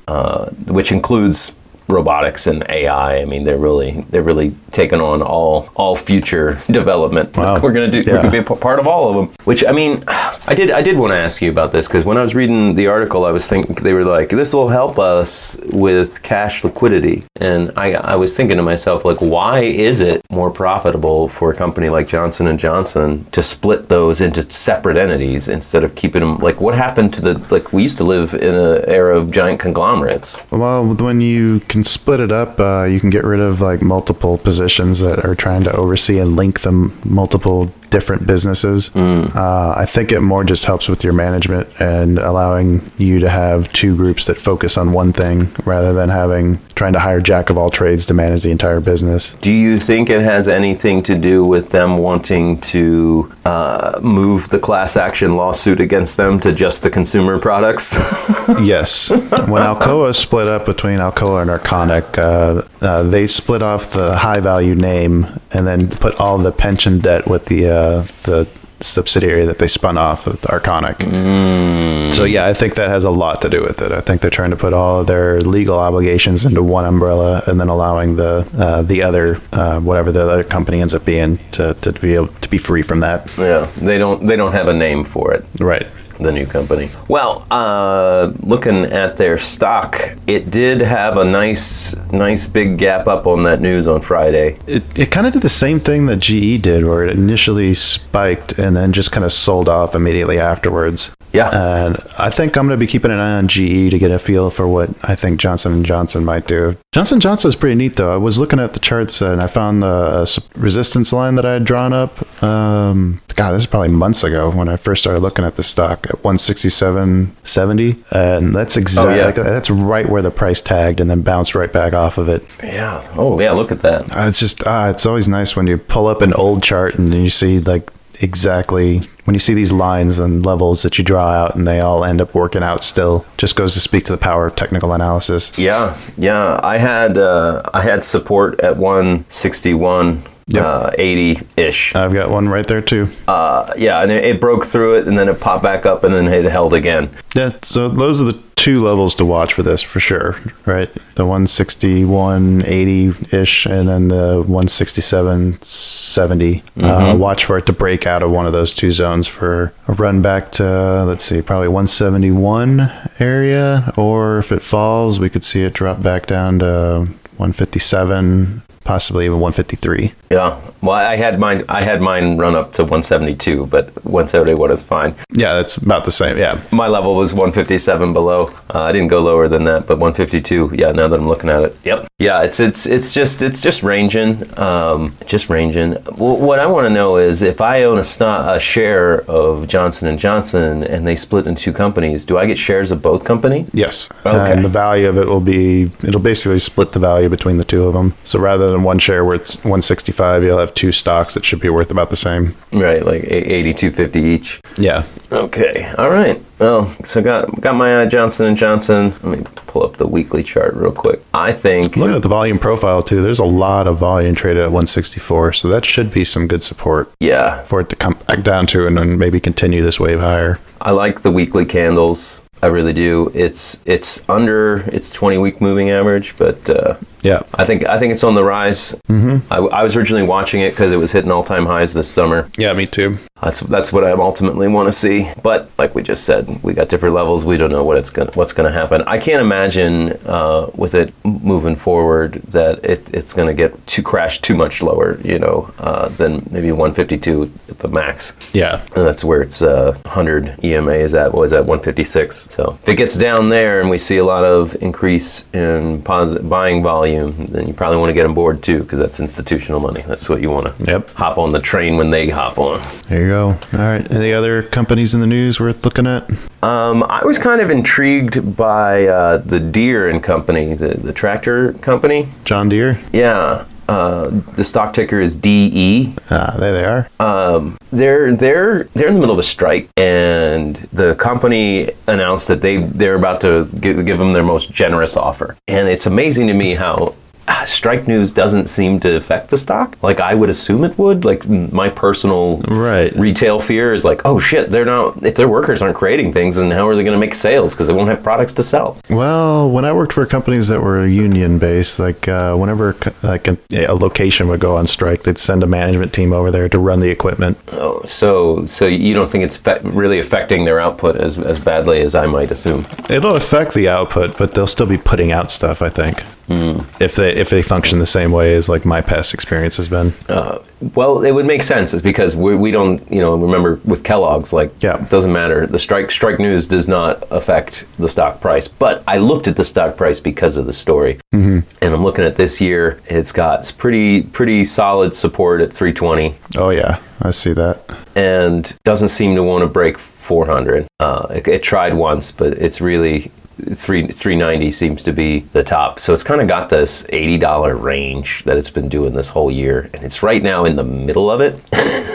uh, which includes robotics and AI. I mean, they're really they're really taking on all all future development. Wow. We're gonna do. We're gonna be a part of all of them. Which I mean, I did I did want to ask you about this because when I was reading the article, I was thinking they were like, this will help us with cash liquidity, and I I was thinking to myself like, why is it more profitable for a company like Johnson and Johnson to split those into separate entities instead of keeping them like what happened to the like we used to live in an era of giant conglomerates. Well, when you can split it up, uh, you can get rid of like multiple positions that are trying to oversee and link them multiple different businesses. Uh, I think it more just helps with your management and allowing you to have two groups that focus on one thing rather than having trying to hire jack of all trades to manage the entire business. Do you think it has anything to do with them wanting to uh, move the class action lawsuit against them to just the consumer products? yes. When Alcoa split up between Alcoa and Arconic, uh, uh, they split off the high value name and then put all the pension debt with the uh, the subsidiary that they spun off Arconic. So yeah, I think that has a lot to do with it. I think they're trying to put all of their legal obligations into one umbrella and then allowing the uh, the other uh, whatever the other company ends up being to, to be able to be free from that. yeah, they don't. They don't have a name for it. Right. The new company. Well, uh, looking at their stock, it did have a nice, nice big gap up on that news on Friday. It, it kind of did the same thing that GE did, where it initially spiked and then just kind of sold off immediately afterwards. Yeah. And I think I'm going to be keeping an eye on GE to get a feel for what I think Johnson and Johnson might do. Johnson Johnson is pretty neat, though. I was looking at the charts and I found the uh, resistance line that I had drawn up. Um, God, this is probably months ago when I first started looking at the stock at 167.70, and that's exactly yeah. that's right where the price tagged, and then bounced right back off of it. Yeah. Oh, yeah. Look at that. Uh, it's just ah, it's always nice when you pull up an old chart and you see like exactly when you see these lines and levels that you draw out and they all end up working out still just goes to speak to the power of technical analysis Yeah. Yeah. I had uh, I had support at 161. Yep. Uh, 80 ish. i've got one right there too Uh, yeah, and it, it broke through it, and then it popped back up, and then it held again. yeah so those are the two levels to watch for this for sure right the 161.80-ish and then the 167.70 uh, watch for it to break out of one of those two zones for a run back to let's see probably 171 area or if it falls we could see it drop back down to 157 possibly even 153 Yeah. Well, I had mine. I had mine run up to 172, but 171 is fine. yeah that's about the same yeah My level was 157 below. Uh, I didn't go lower than that, but 152. Yeah, now that I'm looking at it. Yep. Yeah, it's it's it's just it's just ranging, um, just ranging. W- what I want to know is if I own a, sto- a share of Johnson and Johnson and they split into two companies, do I get shares of both companies? Yes. Okay. And the value of it will be, it'll basically split the value between the two of them. So rather than one share where it's 165, you'll have two stocks that should be worth about the same. Right, like 8250 each. Yeah. Okay. All right. Well, so got got my uh, Johnson and Johnson. Let me pull up the weekly chart real quick. I think Looking at the volume profile too, there's a lot of volume traded at 164. So that should be some good support yeah, for it to come back down to and then maybe continue this wave higher. I like the weekly candles. I really do. It's it's under its 20 week moving average, but uh, Yeah. I think I think it's on the rise. Mm-hmm. I, I was originally watching it because it was hitting all time highs this summer. Yeah, me too. That's that's what I ultimately want to see. But like we just said, we got different levels. We don't know what it's gonna what's gonna happen. I can't imagine uh, with it moving forward that it, it's gonna get to crash too much lower. You know, uh, than maybe 152 at the max. Yeah. And that's where it's uh, 100 EMA is at. What was that? 156. So if it gets down there and we see a lot of increase in posit- buying volume, then you probably want to get on board too because that's institutional money. That's what you want to Yep. hop on the train when they hop on. There you go. All right. Any other companies in the news worth looking at? Um, I was kind of intrigued by uh, the Deere and Company, the, the tractor company. John Deere. Yeah. Uh, the stock ticker is DE. Ah, there they are. Um, they're they're they're in the middle of a strike, and the company announced that they they're about to give, give them their most generous offer. And it's amazing to me how strike news doesn't seem to affect the stock like I would assume it would. Like my personal Right. retail fear is like, oh shit, they're not if their workers aren't creating things, then how are they going to make sales because they won't have products to sell? Well, when I worked for companies that were union based, like uh, whenever like a, a location would go on strike, they'd send a management team over there to run the equipment. Oh, so so you don't think it's fe- really affecting their output as as badly as I might assume? It'll affect the output, but they'll still be putting out stuff. I think. If they if they function the same way as like my past experience has been. Well, it would make sense, is because we, we don't, you know, remember with Kellogg's, like, Yeah. it doesn't matter. The strike strike news does not affect the stock price. But I looked at the stock price because of the story, mm-hmm. and I'm looking at this year. It's got pretty pretty solid support at 320, Oh yeah, I see that. and doesn't seem to want to break 400. Uh, it, it tried once, but it's really. Three, 390 seems to be the top. So it's kind of got this $80 range that it's been doing this whole year. And it's right now in the middle of it.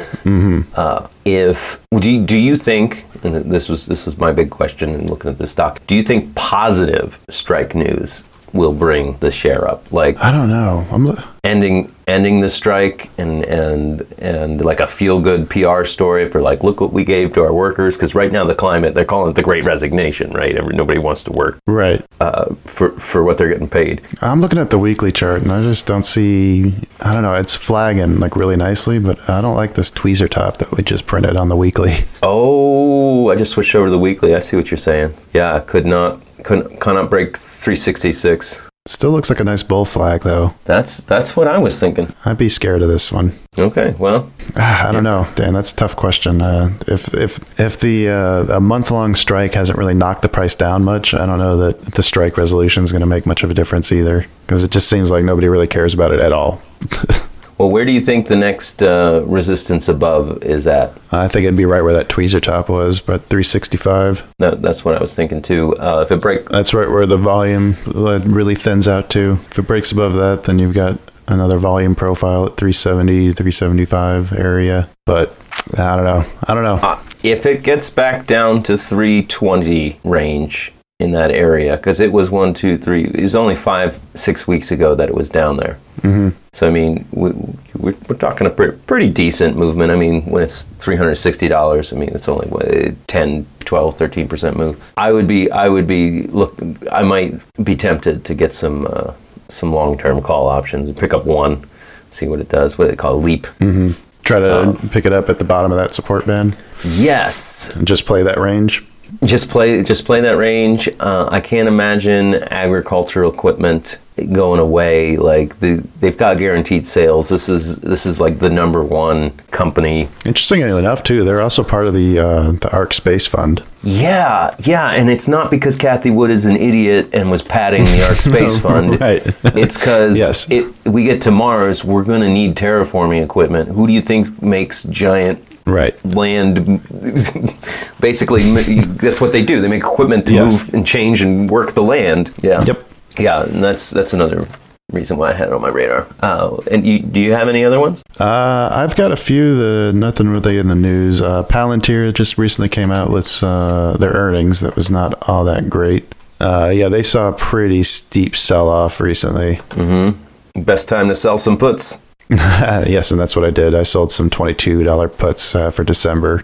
Uh, if do you, do you think and this was this was my big question in looking at this stock do you think positive strike news will bring the share up like I don't know. I'm ending ending the strike and and and like a feel good PR story for like look what we gave to our workers because right now the climate they're calling it the great resignation right nobody wants to work right. uh, for for what they're getting paid I'm looking at the weekly chart and I just don't see. I don't know. It's flagging like really nicely, but I don't like this tweezer top that we just printed on the weekly. Oh, I just switched over to the weekly. I see what you're saying. Yeah, could not couldn't cannot break 366. Still looks like a nice bull flag though. That's that's what I was thinking. I'd be scared of this one. Okay, well, Ah, I don't know, Dan. That's a tough question. Uh, if if if the uh, a month long strike hasn't really knocked the price down much, I don't know that the strike resolution is going to make much of a difference either. Because it just seems like nobody really cares about it at all. well, where do you think the next uh, resistance above is at? I think it'd be right where that tweezer top was, but 365. That, that's what I was thinking too. Uh, if it break, That's right where the volume uh, really thins out to. If it breaks above that, then you've got another volume profile at 370, 375 area. But I don't know. I don't know. uh, if it gets back down to 320 range in that area, because it was one, two, three. It was only five, six weeks ago that it was down there. Mm-hmm. So I mean, we, we're, we're talking a pretty, pretty decent movement. I mean, when it's three hundred sixty dollars, I mean, it's only what, 10, 12, 13 percent move. I would be, I would be look. I might be tempted to get some uh, some long term call options and pick up one, see what it does. What they call leap. Mm-hmm. Try to pick it up at the bottom of that support band Yes, and just play that range. Just play just play that range. Uh, I can't imagine agricultural equipment going away. Like the, they've got guaranteed sales. This is this is like the number one company Interestingly enough, too, they're also part of the uh, the ARK Space Fund. Yeah, yeah, and it's not because Cathie Wood is an idiot and was padding the ARK Space Fund. right. It's because Yes. it, we get to Mars, we're going to need terraforming equipment. Who do you think makes giant Right. land? Basically, that's what they do. They make equipment to Yes. move and change and work the land. Yeah. Yep. Yeah, and that's that's another reason why I had it on my radar. Uh, and you, do you have any other ones? Uh, I've got a few. The nothing really in the news. Uh, Palantir just recently came out with uh, their earnings. That was not all that great. Uh, yeah, they saw a pretty steep sell off recently. Mm-hmm. Best time to sell some puts. yes, and that's what I did. I sold some twenty-two dollar puts uh, for December.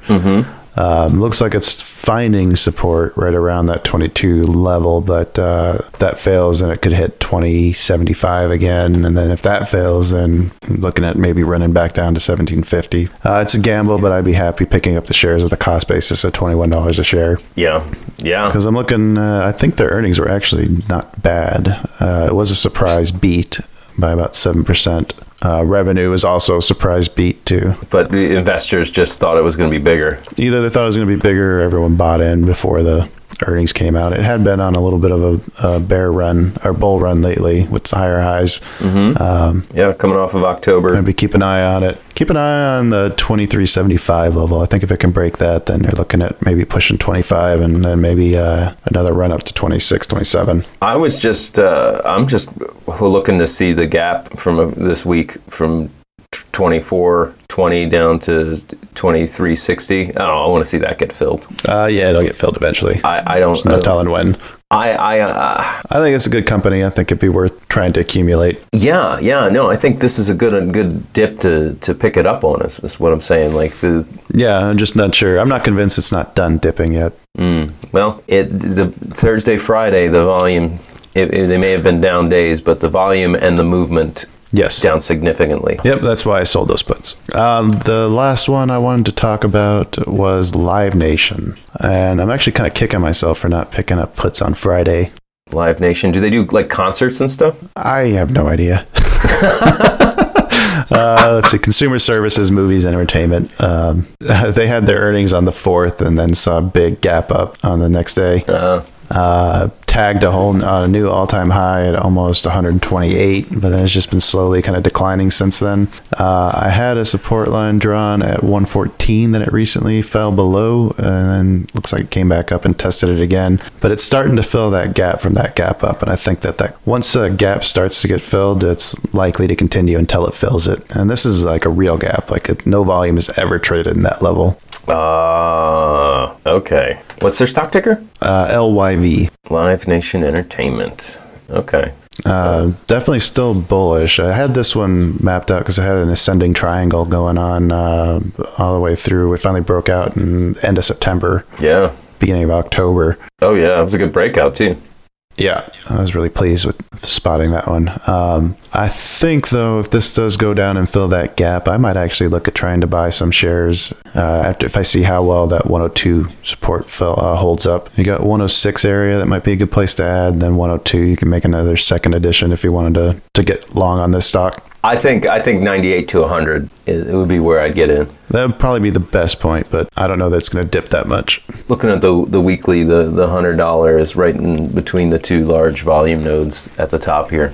Um, looks like it's finding support right around that 22 level, but uh, that fails, and it could hit 2075 again. And then if that fails, then I'm looking at maybe running back down to 1750. Uh, it's a gamble, but I'd be happy picking up the shares with a cost basis of $21 a share. Yeah, yeah. Because I'm looking, uh, I think their earnings were actually not bad. Uh, it was a surprise beat by about 7%. Uh, revenue was also a surprise beat too. But the investors just thought it was going to be bigger. either they thought it was going to be bigger or everyone bought in before the earnings came out. It had been on a little bit of a, a bear run or bull run lately with higher highs. Um, Yeah, coming off of October. maybe keep an eye on it. Keep an eye on the 2375 level. I think if it can break that, then you're looking at maybe pushing 25 and then maybe uh, another run up to 26, 27. I was just, uh, I'm just looking to see the gap from uh, this week from 2420 down to 2360. Oh, I want to see that get filled. Uh, yeah, it'll get filled eventually. I, I don't, no I, don't- telling when. I, I, uh, I think it's a good company. I think it'd be worth trying to accumulate. yeah, yeah, no, I think this is a good, a good dip to, to pick it up on. Is, is what I'm saying. Like the, Yeah, I'm just not sure. I'm not convinced it's not done dipping yet. Well, it the Thursday, Friday, the volume. It, it- they may have been down days, but the volume and the movement Yes. down significantly. Yep, that's why I sold those puts. Um, the last one I wanted to talk about was Live Nation. And I'm actually kind of kicking myself for not picking up puts on Friday. Live Nation. Do they do like concerts and stuff? I have no idea. uh, let's see. Consumer services, movies, entertainment. Um, they had their earnings on the fourth, and then saw a big gap up on the next day. Uh, Uh, tagged a whole uh, a new all-time high at almost 128, but then it's just been slowly kind of declining since then. Uh, I had a support line drawn at 114 that it recently fell below, and then looks like it came back up and tested it again. But it's starting to fill that gap from that gap up, and I think that that once a gap starts to get filled, it's likely to continue until it fills it. And this is like a real gap. Like no volume has ever traded in that level. uh, okay. What's their stock ticker? Uh, LYV. Live Nation Entertainment. Okay. Uh, definitely still bullish. I had this one mapped out because I had an ascending triangle going on uh, all the way through. It finally broke out in end of September, Yeah. beginning of October. Oh yeah, it was a good breakout too. Yeah, I was really pleased with spotting that one. Um, I think though, if this does go down and fill that gap, I might actually look at trying to buy some shares uh, after if I see how well that 102 support fill, uh, holds up. You got 106 area that might be a good place to add. Then 102, you can make another second edition if you wanted to to get long on this stock. I think I think 98 to 100 it, it would be where I'd get in. That would probably be the best point, but I don't know that it's going to dip that much. Looking at the the weekly, the the hundred dollar is right in between the two large volume nodes at the top here.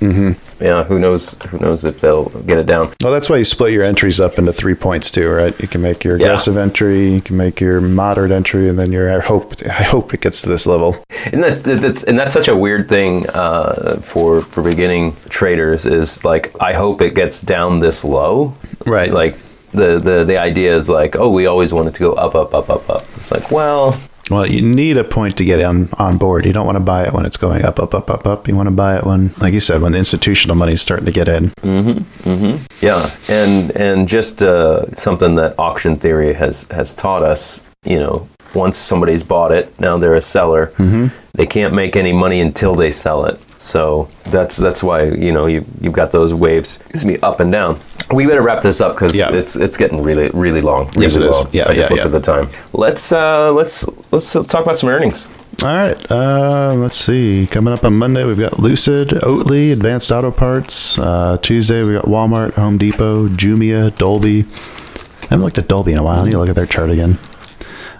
Mm-hmm. Yeah, who knows? Who knows if they'll get it down? Well, that's why you split your entries up into three points too, right? You can make your Yeah. aggressive entry, you can make your moderate entry, and then your I hope I hope it gets to this level. Isn't that that- that's and that's such a weird thing uh, for for beginning traders is like I hope it gets down this low. Right. Like the the the idea is like oh we always want it to go up up up up up. It's like well Well, you need a point to get on on board. You don't want to buy it when it's going up, up, up, up, up. You want to buy it when, like you said, when the institutional money is starting to get in. Mm-hmm, mm-hmm. Yeah, and and just uh, something that auction theory has has taught us. You know, once somebody's bought it, now they're a seller. Mm-hmm. They can't make any money until they sell it. So that's that's why you know you you've got those waves. Excuse me, up and down. We better wrap this up because Yeah. it's it's getting really really long. Really Yes, it is. long. Yeah, I just yeah, looked at the time. Let's uh, let's let's talk about some earnings. All right. Uh, let's see. Coming up on Monday, we've got Lucid, Oatly, Advanced Auto Parts. Uh, Tuesday, we got Walmart, Home Depot, Jumia, Dolby. I haven't looked at Dolby in a while. I need to look at their chart again.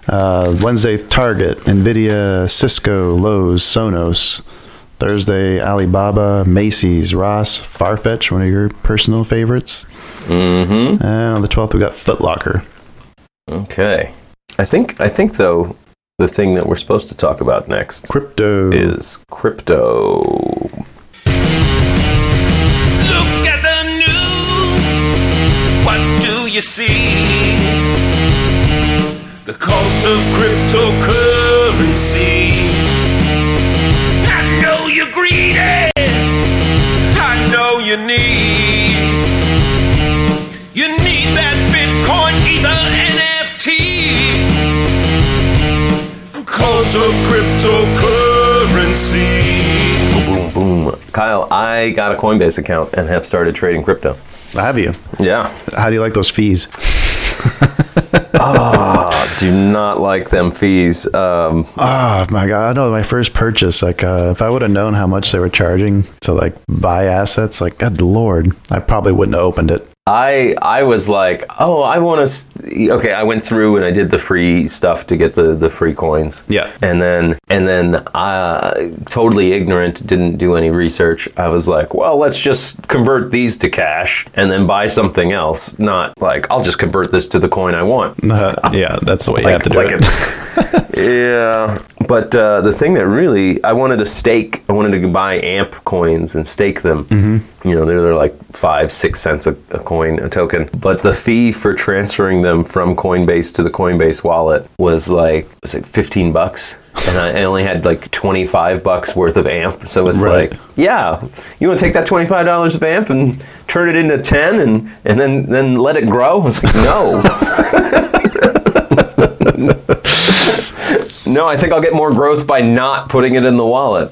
Uh, Wednesday, Target, Nvidia, Cisco, Lowe's, Sonos. Thursday, Alibaba, Macy's, Ross, Farfetch, one of your personal favorites. Mm-hmm. And on the 12th, we got Foot Locker. Okay. I think I think though the thing that we're supposed to talk about next Crypto. is crypto. Look at the news. What do you see? The cult of cryptocurrency. I know you're greedy. I know you need. You need that Bitcoin, Ether, NFT. Cult of cryptocurrency. Boom, boom. boom. Kyle, I got a Coinbase account and have started trading crypto. Have you? Yeah. How do you like those fees? Ah, do not like them fees. Um, Oh my god! I know my first purchase. Like, uh, if I would have known how much they were charging to like buy assets, like, good lord, I probably wouldn't have opened it. I I was like, oh, I want to. Okay, I went through and I did the free stuff to get the the free coins. Yeah. And then and then uh, totally ignorant, didn't do any research. I was like, well, let's just convert these to cash and then buy something else. Not like I'll just convert this to the coin I want. Uh, yeah, that's the way you have to do like it. yeah, but uh, the thing that really I wanted to stake, I wanted to buy AMP coins and stake them. Mm-hmm. You know, they're, they're like five, six cents a, a coin, a token. But the fee for transferring them from Coinbase to the Coinbase wallet was like was it fifteen bucks, and I only had like twenty five bucks worth of AMP. So it's Right. like, yeah, you want to take that twenty five dollars of AMP and turn it into ten, and and then then let it grow? I was like, no. No, I think I'll get more growth by not putting it in the wallet.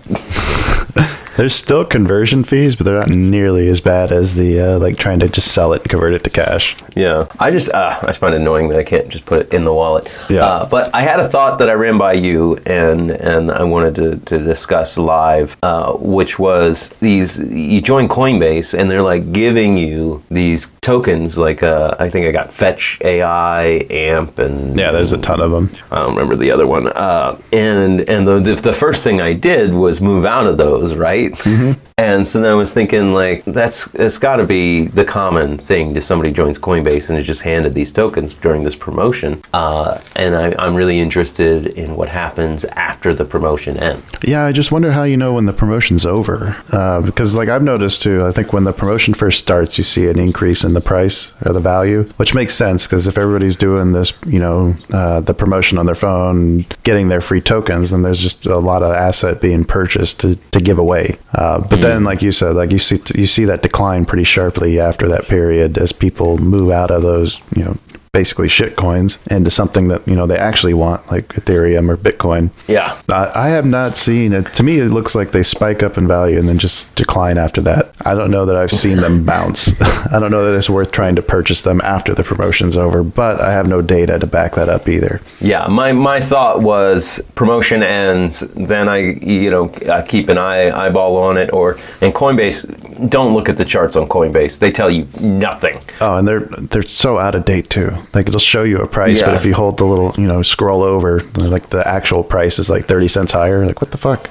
There's still conversion fees, but they're not nearly as bad as the uh, like trying to just sell it and convert it to cash. Yeah, I just uh, I just find it annoying that I can't just put it in the wallet. Yeah. Uh, but I had a thought that I ran by you and and I wanted to, to discuss live, uh, which was these you join Coinbase and they're like giving you these tokens like uh, I think I got Fetch AI, AMP, and Yeah, there's a ton of them. I don't remember the other one. Uh, and and the, the the first thing I did was move out of those, right? Mm-hmm. And so then I was thinking like that's it's got to be the common thing to somebody joins Coinbase and is just handed these tokens during this promotion. Uh, and I, I'm really interested in what happens after the promotion ends. Yeah, I just wonder how you know when the promotion's over. Uh, because, like, I've noticed too, I think when the promotion first starts, you see an increase in the price or the value, which makes sense because if everybody's doing this, you know, uh, the promotion on their phone, getting their free tokens, then there's just a lot of asset being purchased to, to give away. Uh, but then, like you said, like you see, you see that decline pretty sharply after that period as people move out of those, you know, basically shit coins into something that you know they actually want like ethereum or bitcoin Yeah. I, I have not seen it. To me, it looks like they spike up in value and then just decline after that. I don't know that I've seen them bounce. I don't know that it's worth trying to purchase them after the promotion's over, but I have no data to back that up either. Yeah, my, my thought was promotion ends, then I you know I keep an eye eyeball on it, or and Coinbase don't look at the charts on Coinbase; they tell you nothing. Oh, and they're they're so out of date too. Like it'll show you a price, but if you hold the little, you know, scroll over, like the actual price is like thirty cents higher. Like what the fuck?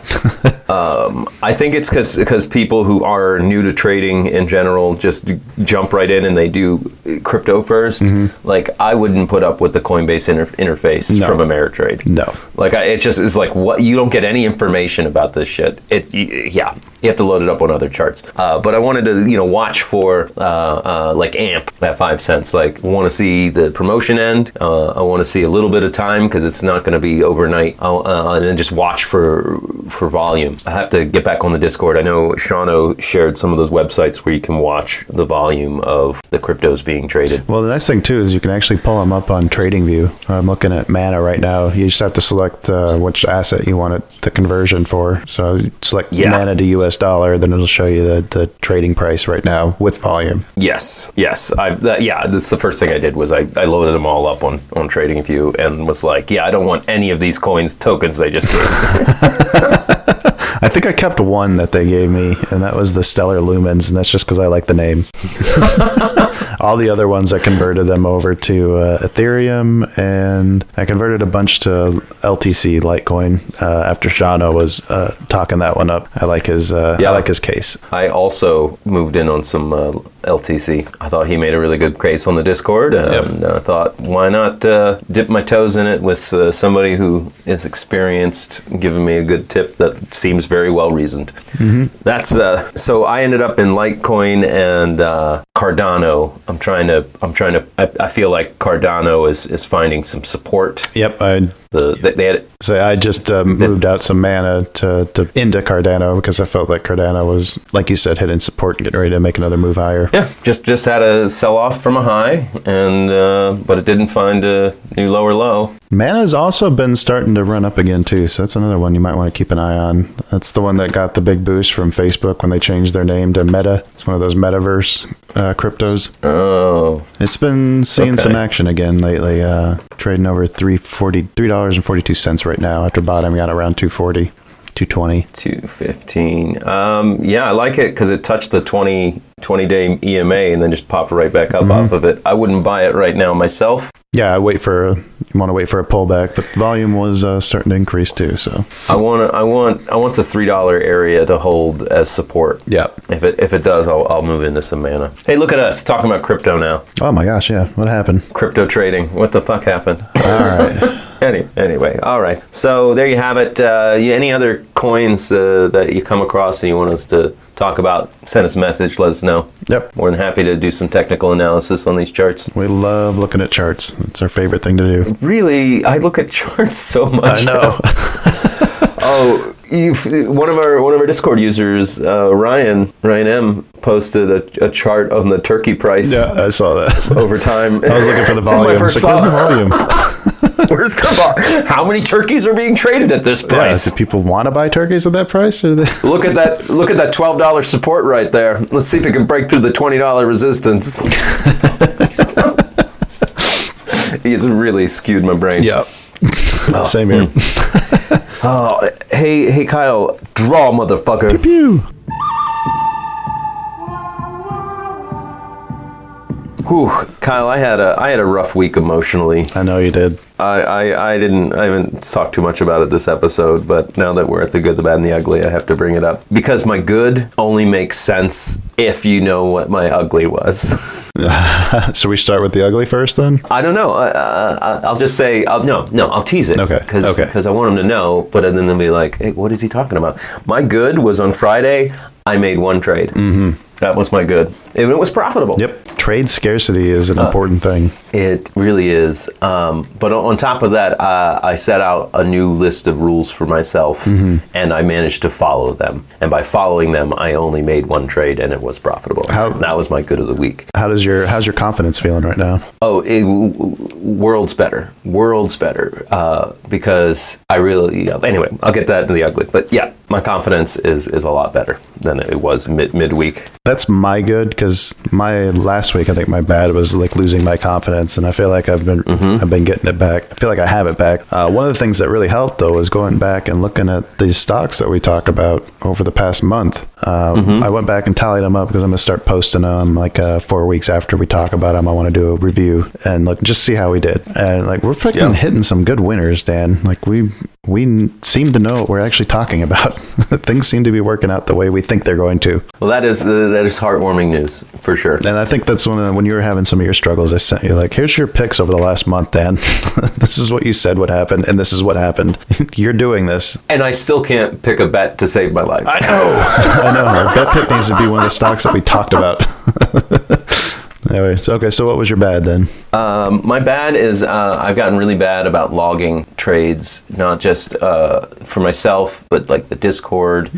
Um, I think it's because cuz people who are new to trading in general just jump right in and they do crypto 1st mm-hmm. Like I wouldn't put up with the Coinbase inter- interface No. from Ameritrade. No. like I, it's just it's like what you don't get any information about this shit. It yeah, you have to load it up on other charts. Uh, but I wanted to you know watch for uh, uh, like AMP at five cents. Like want to see the promotion end. Uh, I want to see a little bit of time because it's not going to be overnight. I'll, uh, and then just watch for for volume. I have to get back on the Discord. I know Shano shared some of those websites where you can watch the volume of the cryptos being traded. Well, the nice thing too is you can actually pull them up on TradingView. I'm looking at Mana right now. You just have to select uh, which asset you want it the conversion for. So select Yeah. Mana to US dollar, then it'll show you the, the trading price right now with volume. Yes, yes. I've that, yeah. That's the first thing I did was I, I loaded them all up on on TradingView and was like, yeah, I don't want any of these coins tokens they just gave. me. I think I kept one that they gave me, and that was the Stellar Lumens, and that's just because I like the name. All the other ones, I converted them over to uh, Ethereum, and I converted a bunch to LTC Litecoin uh, after Shano was uh, talking that one up. I like his, uh, Yeah. I like his case. I also moved in on some uh, LTC. I thought he made a really good case on the Discord, and I thought, why not uh, dip my toes in it with uh, somebody who is experienced, giving me a good tip that seems very well reasoned. That's uh, so. I ended up in Litecoin and uh, Cardano. I'm trying to. I'm trying to. I, I feel like Cardano is is finding some support. Yep, I The they, they had So I just um, moved out some mana to, to into Cardano because I felt like Cardano was, like you said, hitting support and getting ready to make another move higher. Yeah, just just had a sell off from a high, and uh, but it didn't find a new lower low. Mana's also been starting to run up again too, so that's another one you might want to keep an eye on. That's the one that got the big boost from Facebook when they changed their name to Meta. It's one of those metaverse uh, cryptos. Oh, It's been seeing Okay. some action again lately. Uh, trading over three forty three dollars and forty two cents right now after bottoming out around 240 220 215. Um, yeah, I like it because it touched the 20, 20 day EMA and then just popped right back up off of it. I wouldn't buy it right now myself. Yeah, I wait for you want to wait for a pullback, but volume was uh, starting to increase too. So I want I want I want the three dollar area to hold as support. yeah. If it if it does, I'll, I'll move into some mana. Hey, look at us talking about crypto now. Oh my gosh, yeah. What happened? Crypto trading. What the fuck happened? All right. Any, anyway, all right. So there you have it. Uh, you- any other coins uh, that you come across and you want us to talk about? Send us a message. Let us know. Yep. More than happy to do some technical analysis on these charts. We love looking at charts. It's our favorite thing to do. Really, I look at charts so much. I know. Oh, you've, one of our one of our Discord users, uh, Ryan Ryan M, posted a, a chart on the turkey price yeah, I saw that. over time. I was looking for the volume. I first like, saw Where's the volume? Where's the bar? How many turkeys are being traded at this Yeah, price? do people want to buy turkeys at that price? Or they... Look at that! Look at that twelve dollars support right there. Let's see if it can break through the twenty dollar resistance. He's really skewed my brain. Yep. Oh. Same here. Oh, hey, hey, Kyle, draw, motherfucker. Pew. Whew, Kyle, I had a I had a rough week emotionally. I know you did. I, I, I didn't I haven't talked too much about it this episode, but now that we're at the good, the bad, and the ugly, I have to bring it up because my good only makes sense if you know what my ugly was. so we start with the ugly first, then. I don't know. I, I, I'll just say I'll, no, no. I'll tease it. Okay, Because okay. I want them to know, but then they'll be like, "Hey, what is he talking about?" My good was on Friday. I made one trade. Mm-hmm. That was my good, and it was profitable. Yep. Trade scarcity is an important thing. It really is. Um, but on on top of that, uh, I set out a new list of rules for myself, Mm-hmm. and I managed to follow them. And by following them, I only made one trade, and it was profitable. How- that was my good of the week. How does your how's your confidence feeling right now? Oh, it, worlds better. Worlds better. Uh, because I really. Anyway, I'll get that in the ugly. But yeah, my confidence is is a lot better than it was mid midweek. That's my good because my last week I think my bad was like losing my confidence, and I feel like I've been I've been getting it back. I feel like I have it back. Uh, one of the things that really helped though was going back and looking at these stocks that we talk about over the past month. Um, I went back and tallied them up because I'm gonna start posting them like uh, four weeks after we talk about them. I want to do a review and look just see how we did. And like we're freaking Yeah. hitting some good winners, Dan. Like we we n- seem to know what we're actually talking about. Things seem to be working out the way we think they're going to. Well, that is uh, that is heartwarming news for sure. And I think that's when when you were having some of your struggles, I sent you like, here's your picks over the last month, Dan. this is what you said would happen, and this is what happened. You're doing this. And I still can't pick a bet to save my life. I know. I know. Our bet pick needs to be one of the stocks that we talked about. Anyway, so, okay. So what was your bad then? Um, my bad is uh, I've gotten really bad about logging trades, not just uh, for myself, but like the Discord,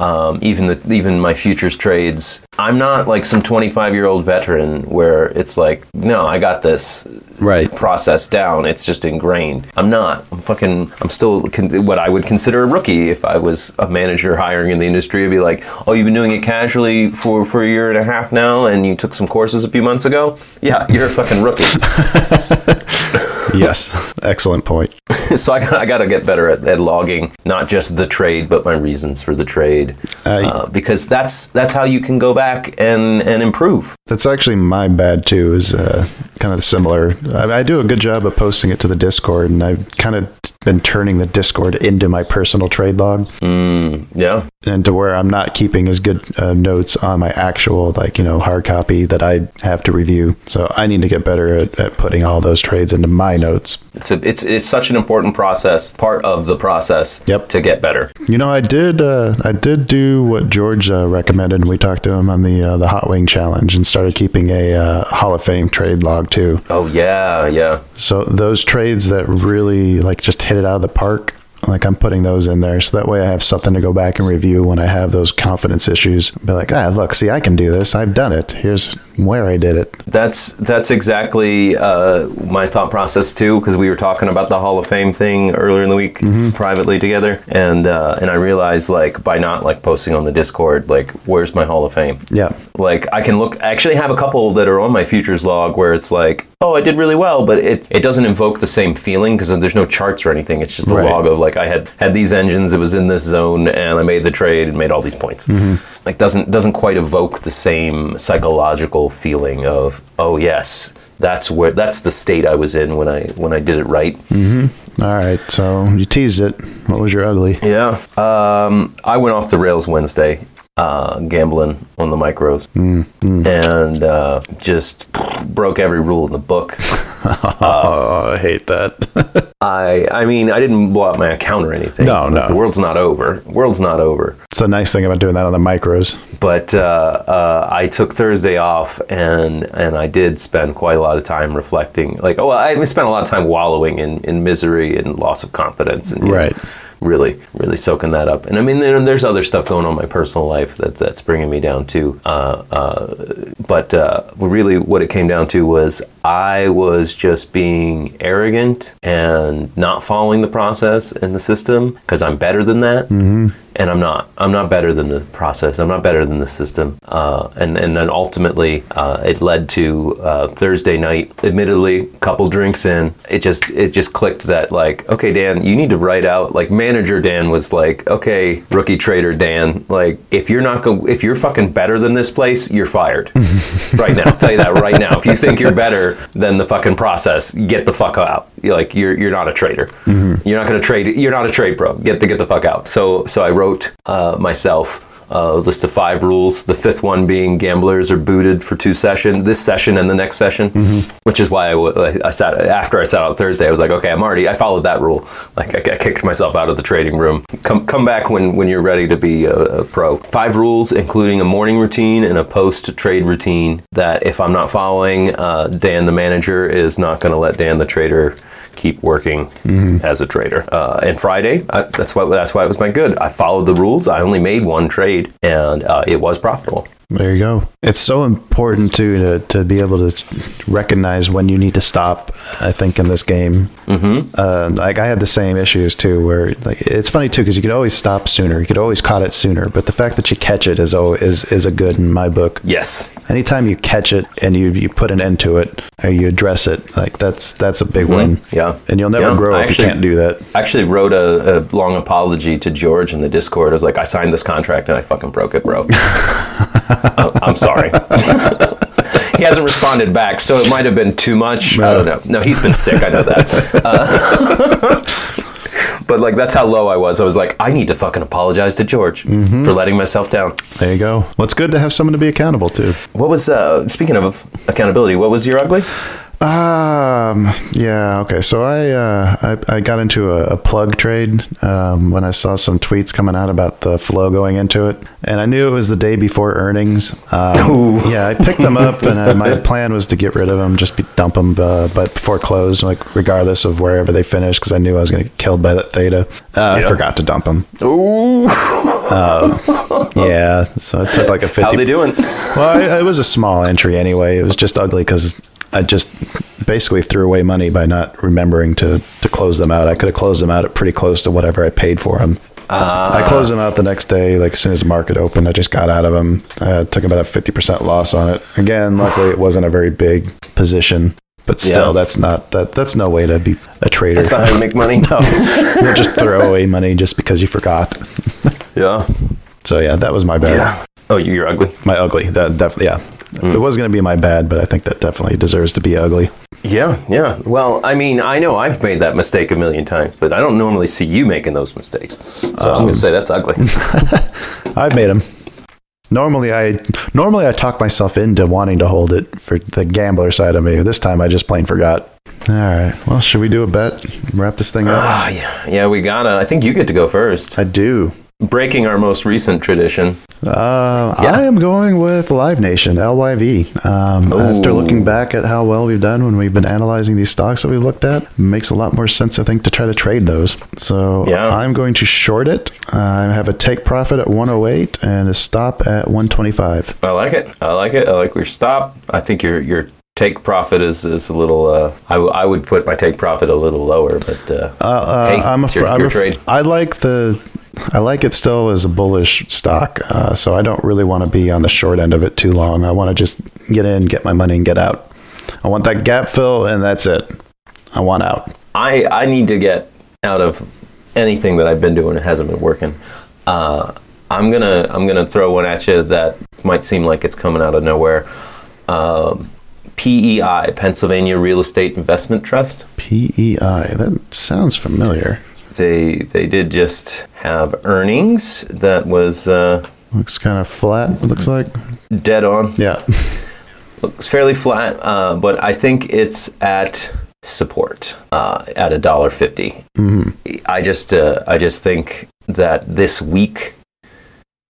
um, even the even my futures trades. I'm not like some 25 year old veteran where it's like, no, I got this Right. process down. It's just ingrained. I'm not. I'm fucking. I'm still con- what I would consider a rookie if I was a manager hiring in the industry. I'd be like, oh, you've been doing it casually for for a year and a half now, and you took some courses a few months ago. Yeah, you're a fucking rookie. Yes. Excellent point. so I got, I got to get better at, at logging not just the trade, but my reasons for the trade, uh, because that's that's how you can go back and and improve. That's actually my bad too. Is uh, kind of similar. I, I do a good job of posting it to the Discord, and I've kind of been turning the Discord into my personal trade log. Yeah, and to where I'm not keeping as good uh, notes on my actual like you know hard copy that I have to review. So I need to get better at, at putting all those trades into my notes. it's a, it's it's such an important process, part of the process. Yep. To get better. You know, I did uh, I did do what George uh, recommended. and We talked to him on the uh, the Hot Wing Challenge and started keeping a uh, Hall of Fame trade log too. Oh yeah, yeah. So those trades that really like just hit it out of the park. Like I'm putting those in there, so that way I have something to go back and review when I have those confidence issues. Be like, ah, look, see, I can do this. I've done it. Here's where I did it. That's that's exactly uh, my thought process too, because we were talking about the Hall of Fame thing earlier in the week privately together, and uh, and I realized like by not like posting on the Discord, like where's my Hall of Fame? Yeah. Like I can look. I actually have a couple that are on my futures log where it's like, oh, I did really well, but it, it doesn't invoke the same feeling because there's no charts or anything. It's just a Right. log of like I had had these engines, it was in this zone, and I made the trade and made all these points. Like doesn't doesn't quite evoke the same psychological feeling of oh yes, that's where that's the state I was in when I when I did it right. Mm-hmm. All right. So you teased it. What was your ugly? Yeah. Um, I went off the rails Wednesday, uh, gambling on the micros, and uh, just broke every rule in the book. oh, I hate that. I I mean, I didn't blow out my account or anything. No, no. The world's not over. World's not over. it's the nice thing about doing that on the micros. But uh, uh, I took Thursday off, and and I did spend quite a lot of time reflecting. Like, oh, I spent a lot of time wallowing in, in misery and loss of confidence, and you know, Right. really, really soaking that up. And I mean, there, there's other stuff going on in my personal life that that's bringing me down too. Uh, uh, but uh, really, what it came down to was I was just being arrogant and not following the process in the system because I'm better than that. Mm-hmm. And I'm not. I'm not better than the process. I'm not better than the system. Uh, and and then ultimately, uh, it led to uh, Thursday night. Admittedly, a couple drinks in, it just it just clicked that like, okay, Dan, you need to write out. Like manager Dan was like, okay, rookie trader Dan, like if you're not go, if you're fucking better than this place, you're fired right now. I'll tell you that right now. If you think you're better than the fucking process, get the fuck out. You're like you're you're not a trader. You're not going to trade. You're not a trade pro. Get the get the fuck out. So so I wrote uh, myself a list of five rules. The fifth one being gamblers are booted for two sessions, this session and the next session, which is why I, w- I sat after I sat out Thursday. I was like, okay, I'm already. I followed that rule. Like I, I kicked myself out of the trading room. Come come back when when you're ready to be a, a pro. Five rules, including a morning routine and a post trade routine. That if I'm not following, uh, Dan the manager is not going to let Dan the trader keep working as a trader. Uh, and Friday, I, that's why that's why it was my good. I followed the rules. I only made one trade, and uh, it was profitable. There you go. It's so important too to, to be able to recognize when you need to stop. I think in this game, mm-hmm. uh, like I had the same issues too. Where like it's funny too because you could always stop sooner. You could always caught it sooner. But the fact that you catch it is oh is is a good in my book. Yes, Anytime you catch it and you you put an end to it or you address it, like that's that's a big win. Yeah. and you'll never Yeah, grow I if actually- you can't do that. I actually wrote a, a long apology to George in the Discord. I was like, I signed this contract and I fucking broke it, bro. I'm I'm sorry. he hasn't responded back, so it might have been too much. I don't know. No, he's been sick. I know that. Uh, but like, that's how low I was. I was like, I need to fucking apologize to George for letting myself down. There you go. Well, it's good to have someone to be accountable to. What was uh, speaking of accountability? What was your ugly? Um. Yeah. Okay. So I uh, I, I got into a, a plug trade um, when I saw some tweets coming out about the flow going into it, and I knew it was the day before earnings. Um, yeah, I picked them up, and uh, my plan was to get rid of them, just be, dump them, uh, but before close, like regardless of wherever they finished, because I knew I was going to get killed by that theta. Uh, I forgot to dump them. Ooh, Yeah. So I took like a how fifty. they doing? Well, I, it was a small entry anyway. It was just ugly because I just basically threw away money by not remembering to, to close them out. I could have closed them out at pretty close to whatever I paid for them. I ah. closed them out the next day, like as soon as the market opened. I just got out of them. I took about a 50% loss on it. Again, luckily it wasn't a very big position, but still, Yeah. that's not that that's no way to be a trader. That's not how you make money. no, you don't just throw away money just because you forgot. Yeah. So yeah, that was my bad. Yeah. Oh, you- you're ugly. My ugly. That definitely, yeah. It was going to be my bad, but I think that definitely deserves to be ugly. Yeah, yeah. Well, I mean, I know I've made that mistake a million times, but I don't normally see you making those mistakes. So I'm going to say that's ugly. I've made them. Normally, I normally I talk myself into wanting to hold it for the gambler side of me. This time, I just plain forgot. All right. Well, should we do a bet? Wrap this thing up. Ah, yeah, yeah. We gotta. I think you get to go first. I do. Breaking our most recent tradition. Uh, Yeah. I am going with Live Nation, LYV. Um, after looking back at how well we've done when we've been analyzing these stocks that we've looked at, it makes a lot more sense, I think, to try to trade those. So Yeah. I'm going to short it. I have a take profit at 108 and a stop at 125. I like it. I like it. I like your stop. I think your your take profit is is a little. Uh, I, w- I would put my take profit a little lower, but uh, Uh, uh, hey, I'm a, your, I'm your a- trade. I like the. I like it still as a bullish stock, uh, so I don't really want to be on the short end of it too long. I want to just get in, get my money, and get out. I want that gap fill, and that's it. I want out. I I need to get out of anything that I've been doing that hasn't been working. Uh, I'm gonna I'm gonna throw one at you that might seem like it's coming out of nowhere. Um, PEI, Pennsylvania Real Estate Investment Trust. PEI. That sounds familiar. They they did just have earnings that was uh, Looks kind of flat. It looks like. dead on. Yeah. Looks fairly flat, uh, but I think it's at support uh, at a dollar 50 I just uh, I just think that this week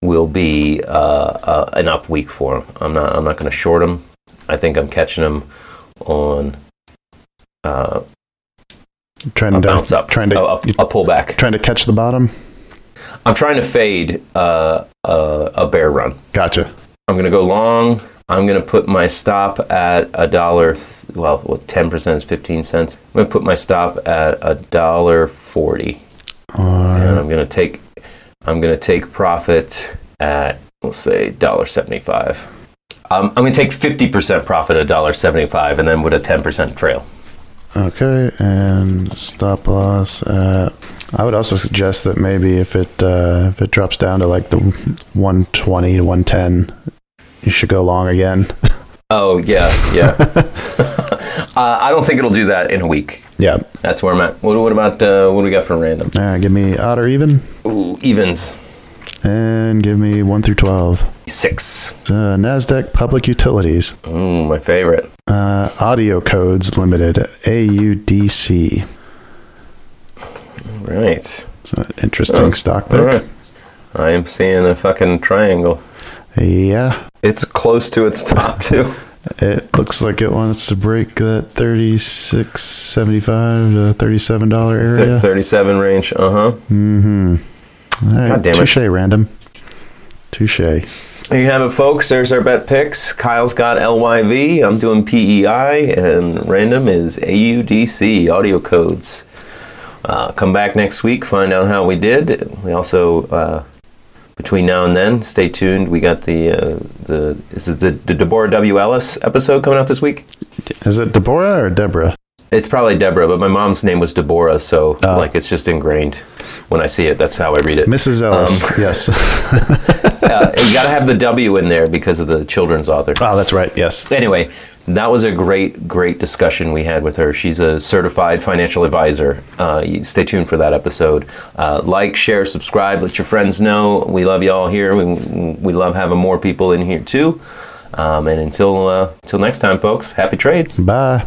will be uh, uh, an up week for them. I'm not I'm not going to short them. I think I'm catching them on uh, Trying a to bounce up, Trying to a, a, a pullback. trying to catch the bottom. I'm trying to fade uh, uh, a bear run. Gotcha. I'm going to go long. I'm going to put my stop at a dollar. th- Well, what 10% is 15 cents. I'm going to put my stop at a dollar 40. and I'm going to take I'm going to take profit at we'll say dollar 75. Um, I'm going to take 50% profit at dollar 75 and then with a 10% trail. Okay, and stop loss. At, I would also suggest that maybe if it uh, if it drops down to like the 120 to 110, you should go long again. Oh yeah, yeah. uh, I don't think it'll do that in a week. yeah. That's where I'm at. What, what about uh, what do we got for random? Right, give me odd or even, Ooh, evens and give me one through 12. six. Uh, Nasdaq Public Utilities, Ooh, my favorite. uh, AudioCodes Limited, AUDC. Right. It's an interesting Oh, stock pick. right. I am seeing a fucking triangle. Yeah, It's close to its top too. it looks like it wants to break that 36.75 to $37 area. 37 range. Uh huh. Mm-hmm. All right, God damn it. touche, random. Touche. There you have it, folks. There's our bet picks. Kyle's got LYV. I'm doing PEI, and random is AUDC AudioCodes. Uh, come back next week, find out how we did. We also, uh, between now and then, stay tuned. We got the uh, the is it the, the Deborah W Ellis episode coming out this week? Is it Deborah or Deborah? It's probably Deborah, but my mom's name was Deborah, so Oh. like it's just ingrained. When I see it, that's how I read it. Mrs. Ellis. Um, yes. Uh, you got to have the W in there because of the children's author. oh, that's right. Yes. Anyway, that was a great, great discussion we had with her. She's a certified financial advisor. Uh, stay tuned for that episode. Uh, like, share, subscribe, let your friends know. We love you all here. We, we love having more people in here too. Um, and until uh, until next time, folks, happy trades. Bye.